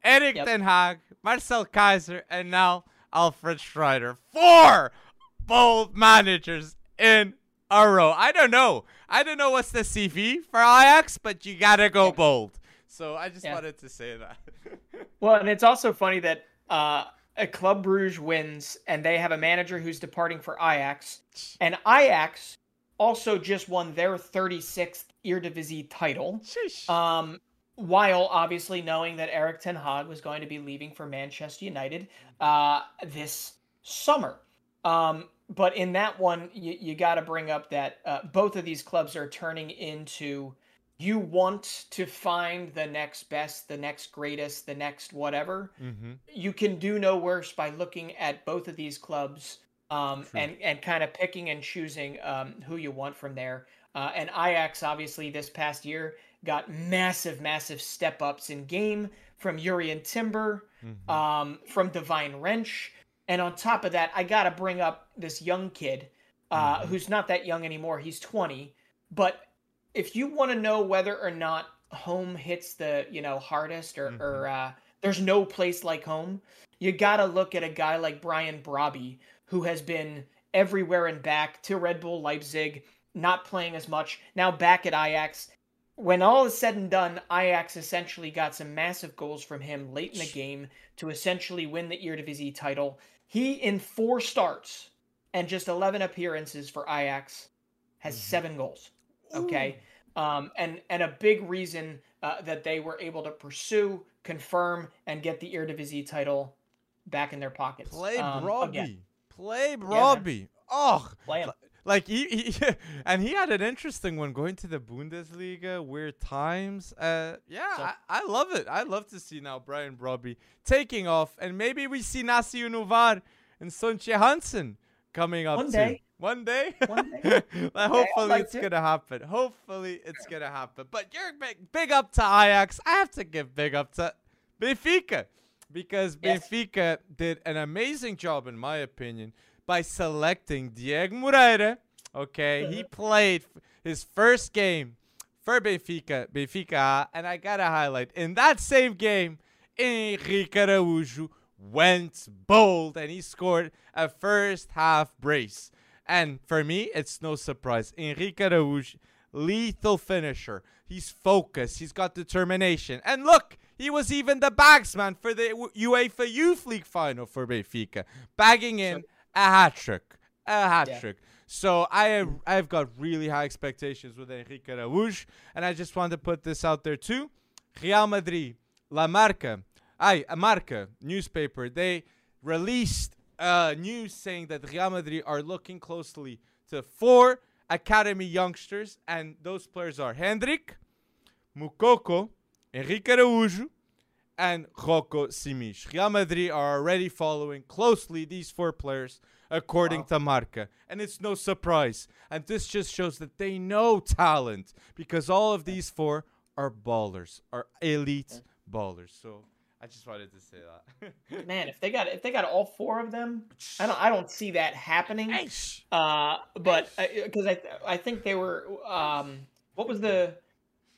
Erik Yep. Ten Hag, Marcel Keizer, and now Alfred Schreuder. Four bold managers in a row. I don't know. I don't know what's the CV for Ajax, but you gotta go Yeah. bold. So I just Yeah. wanted to say that. Well, and it's also funny that uh, a Club Bruges wins, and they have a manager who's departing for Ajax, and Ajax also just won their 36th Eredivisie title. Sheesh. Um, while obviously knowing that Erik Ten Hag was going to be leaving for Manchester United uh, this summer. Um, but in that one, you, you got to bring up that uh, both of these clubs are turning into you want to find the next best, the next greatest, the next whatever. mm-hmm. You can do no worse by looking at both of these clubs um, and and kind of picking and choosing um, who you want from there. Uh, and Ajax, obviously, this past year got massive, massive step ups in game from Jurrien Timber, Mm-hmm. um, from Devyne Rensch. And on top of that, I got to bring up this young kid uh, mm-hmm. who's not that young anymore. He's 20. But if you want to know whether or not home hits the you know hardest or, mm-hmm. or uh, there's no place like home, you got to look at a guy like Brian Brobbey, who has been everywhere and back to Red Bull Leipzig, not playing as much, now back at Ajax. When all is said and done, Ajax essentially got some massive goals from him late in the game to essentially win the Eredivisie title. He, in four starts and just 11 appearances for Ajax, has mm-hmm. seven goals. Okay. Um, and, and a big reason uh, that they were able to pursue, confirm, and get the Eredivisie title back in their pockets. Play um, Robbie. Play Robbie. Yeah, oh, Play him. Like he, he and he had an interesting one going to the Bundesliga, weird times. Uh, yeah, so, I, I, love it. I love to see now Brian Brobbey taking off, and maybe we see Naci Ünüvar and Sontje Hansen coming up one day. One day. One day. hopefully like it's to. gonna happen. Hopefully it's gonna happen. But you're big, big up to Ajax. I have to give big up to Benfica because yes. Benfica did an amazing job, in my opinion, by selecting Diego Moreira. Okay, he played his first game for Benfica, Benfica, and I gotta highlight in that same game, Henrique Araújo went bold and he scored a first half brace. And for me, it's no surprise. Henrique Araújo, lethal finisher. He's focused. He's got determination. And look, he was even the bagsman for the UEFA Youth League final for Benfica, bagging in a hat trick. A hat yeah. trick. So I have, I've got really high expectations with Henrique Araújo, and I just want to put this out there too. Real Madrid, La Marca, I a Marca newspaper, they released uh, news saying that Real Madrid are looking closely to four academy youngsters, and those players are Hendrik, Moukoko, Henrique Araújo, and Roko Simic. Real Madrid are already following closely these four players, according wow. to Marca. And it's no surprise. And this just shows that they know talent because all of these four are ballers, are elite ballers. So I just wanted to say that. Man, if they got if they got all four of them, I don't I don't see that happening. Uh, but because I, I I think they were um what was the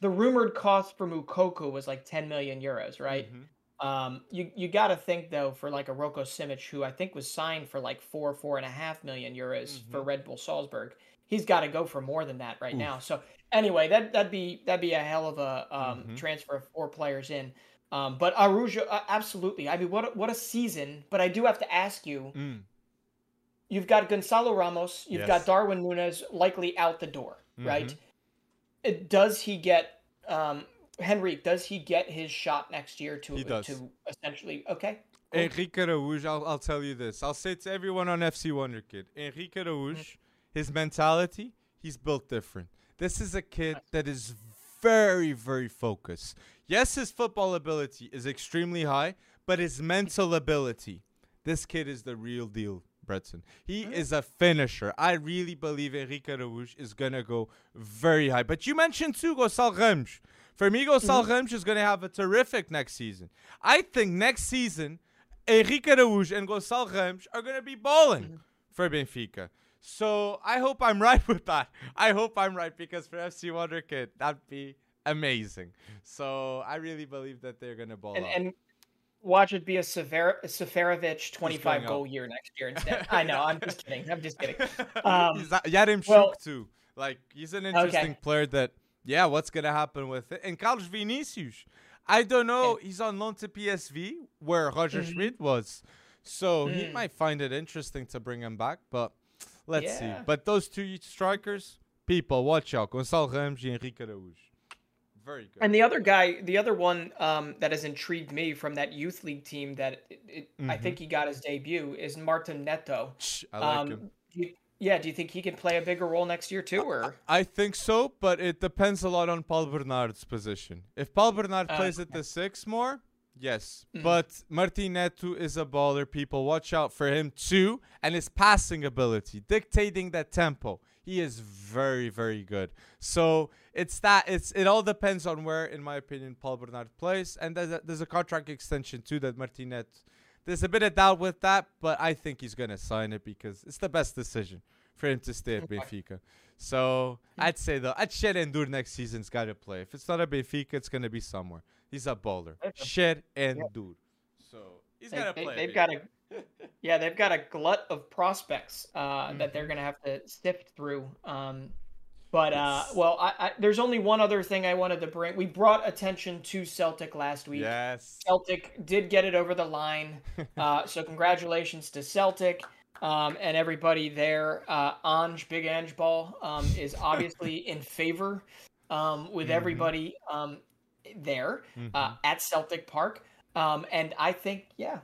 the rumored cost for Moukoko was like 10 million euros, right? Mm-hmm. Um, you you got to think though for like a Roko Simic, who I think was signed for like four four and a half million euros mm-hmm. for Red Bull Salzburg. He's got to go for more than that right Oof. now. So anyway, that that'd be that'd be a hell of a um, mm-hmm. transfer of four players in. Um, but Araújo, uh, absolutely. I mean, what a, what a season! But I do have to ask you. Mm. You've got Gonçalo Ramos. You've yes. got Darwin Núñez likely out the door, mm-hmm. right? Does he get um, Henry? Does he get his shot next year to he does. to essentially? Okay. Cool. Henrique Araújo, I'll, I'll tell you this. I'll say to everyone on FC Wonderkid, Henrique Araújo, mm-hmm. his mentality, he's built different. This is a kid that is very, very focused. Yes, his football ability is extremely high, but his mental ability, this kid is the real deal, Bretson. He is a finisher. I really believe Henrique Araújo is going to go very high. But you mentioned too Gonçalo Ramos. For me, Gonçalo mm-hmm. Ramos is going to have a terrific next season. I think next season, Henrique Araújo and Gonçalo Ramos are going to be balling mm-hmm. for Benfica. So I hope I'm right with that. I hope I'm right because for FC Wonderkid, that'd be amazing. So I really believe that they're gonna ball and, out. and watch it be a Sever- Seferovic 25 goal up. year next year instead. I know. I'm just kidding. I'm just kidding. Um, he's Yarim well, Shuk too. Like he's an interesting okay. player. That yeah, what's gonna happen with it? And Carlos Vinicius. I don't know. Okay. He's on loan to PSV where Roger mm-hmm. Schmidt was. So mm. he might find it interesting to bring him back, but let's yeah. see. But those two strikers, people, watch out. Gonçalo Ramos and Henrique Araújo. Very good. And the other guy, the other one um, that has intrigued me from that youth league team that it, it, mm-hmm. I think he got his debut is Martim Neto. I like um, him. You, yeah, do you think he can play a bigger role next year too, or? I think so, but it depends a lot on Paulo Bernardo's position. If Paulo Bernardo uh, plays at the six more, yes. Mm-hmm. But Martim Neto is a baller. People watch out for him too, and his passing ability, dictating that tempo. He is very, very good. So it's that it's it all depends on where, in my opinion, Paulo Bernardo plays, and there's a, there's a contract extension too that Martim Neto. There's a bit of doubt with that, but I think he's gonna sign it because it's the best decision for him to stay at Benfica. So I'd say though, I'd Sher Endur next season's got to play. If it's not a Benfica, it's gonna be somewhere. He's a bowler. Sher Endur. So he's They, gotta they, play. they've got a yeah, they've got a glut of prospects uh, that Mm-hmm. they're gonna have to sift through. Um, but uh, well, I, I, there's only one other thing I wanted to bring. We brought attention to Celtic last week. Yes. Celtic did get it over the line. Uh, so congratulations to Celtic um, and everybody there. Uh, Ange, Big Ange Ball, um, is obviously in favor um, with Mhm. everybody um, there uh, Mhm. at Celtic Park. Um, and I think, yeah,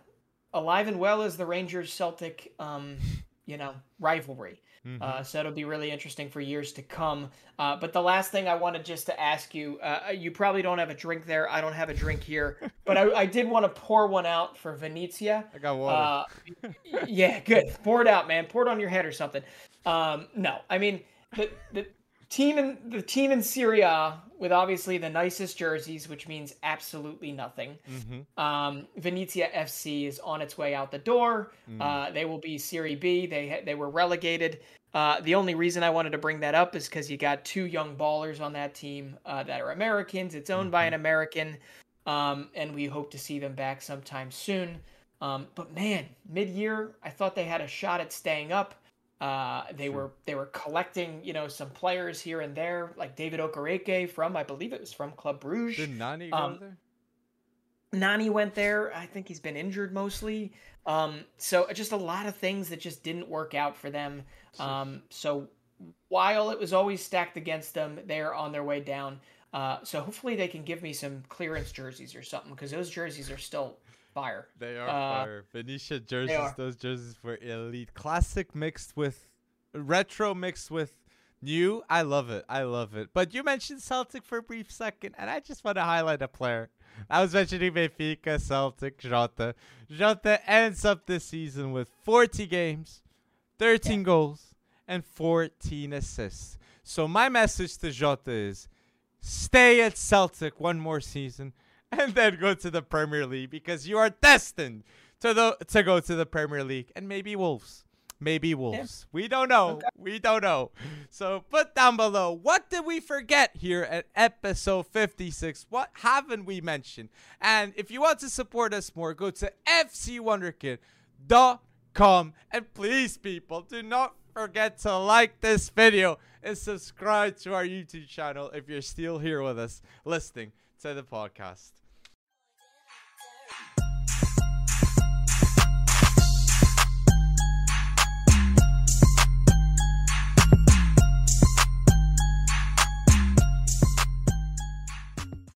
alive and well is the Rangers Celtic, um, you know, rivalry. Mhm. Uh, so it'll be really interesting for years to come. Uh, but the last thing I wanted just to ask you, uh, you probably don't have a drink there. I don't have a drink here, but I, I did want to pour one out for Venezia. I got water. Uh, yeah, good. Pour it out, man. Pour it on your head or something. Um, no, I mean the the team in the team in Serie A with obviously the nicest jerseys, which means absolutely nothing. mm-hmm. Um, Venezia FC is on its way out the door. Mm. Uh, they will be Serie B. They they were relegated. Uh, the only reason I wanted to bring that up is because you got two young ballers on that team uh, that are Americans. It's owned by an American, um, and we hope to see them back sometime soon. Um, but man, mid-year, I thought they had a shot at staying up. Uh, they Sure. were they were collecting, you know, some players here and there, like David Okereke from, I believe it was from Club Bruges. Did Nani go um, there? Nani went there. I think he's been injured mostly. Um, so just a lot of things that just didn't work out for them. Um, so while it was always stacked against them, they're on their way down. Uh, so hopefully they can give me some clearance jerseys or something because those jerseys are still fire. They are uh, fire. Venezia jerseys. Those jerseys were elite. Classic mixed with retro mixed with new. I love it. I love it. But you mentioned Celtic for a brief second, and I just want to highlight a player. I was mentioning Benfica, Celtic, Jota. Jota ends up this season with 40 games, 13 goals, and 14 assists. So my message to Jota is stay at Celtic one more season and then go to the Premier League because you are destined to the to go to the Premier League and maybe Wolves. Maybe Wolves. We don't know. Okay. We don't know. So put down below what did we forget here at episode 56? What haven't we mentioned? And if you want to support us more, go to fcwonderkid.com and please people do not forget to like this video and subscribe to our YouTube channel if you're still here with us listening to the podcast.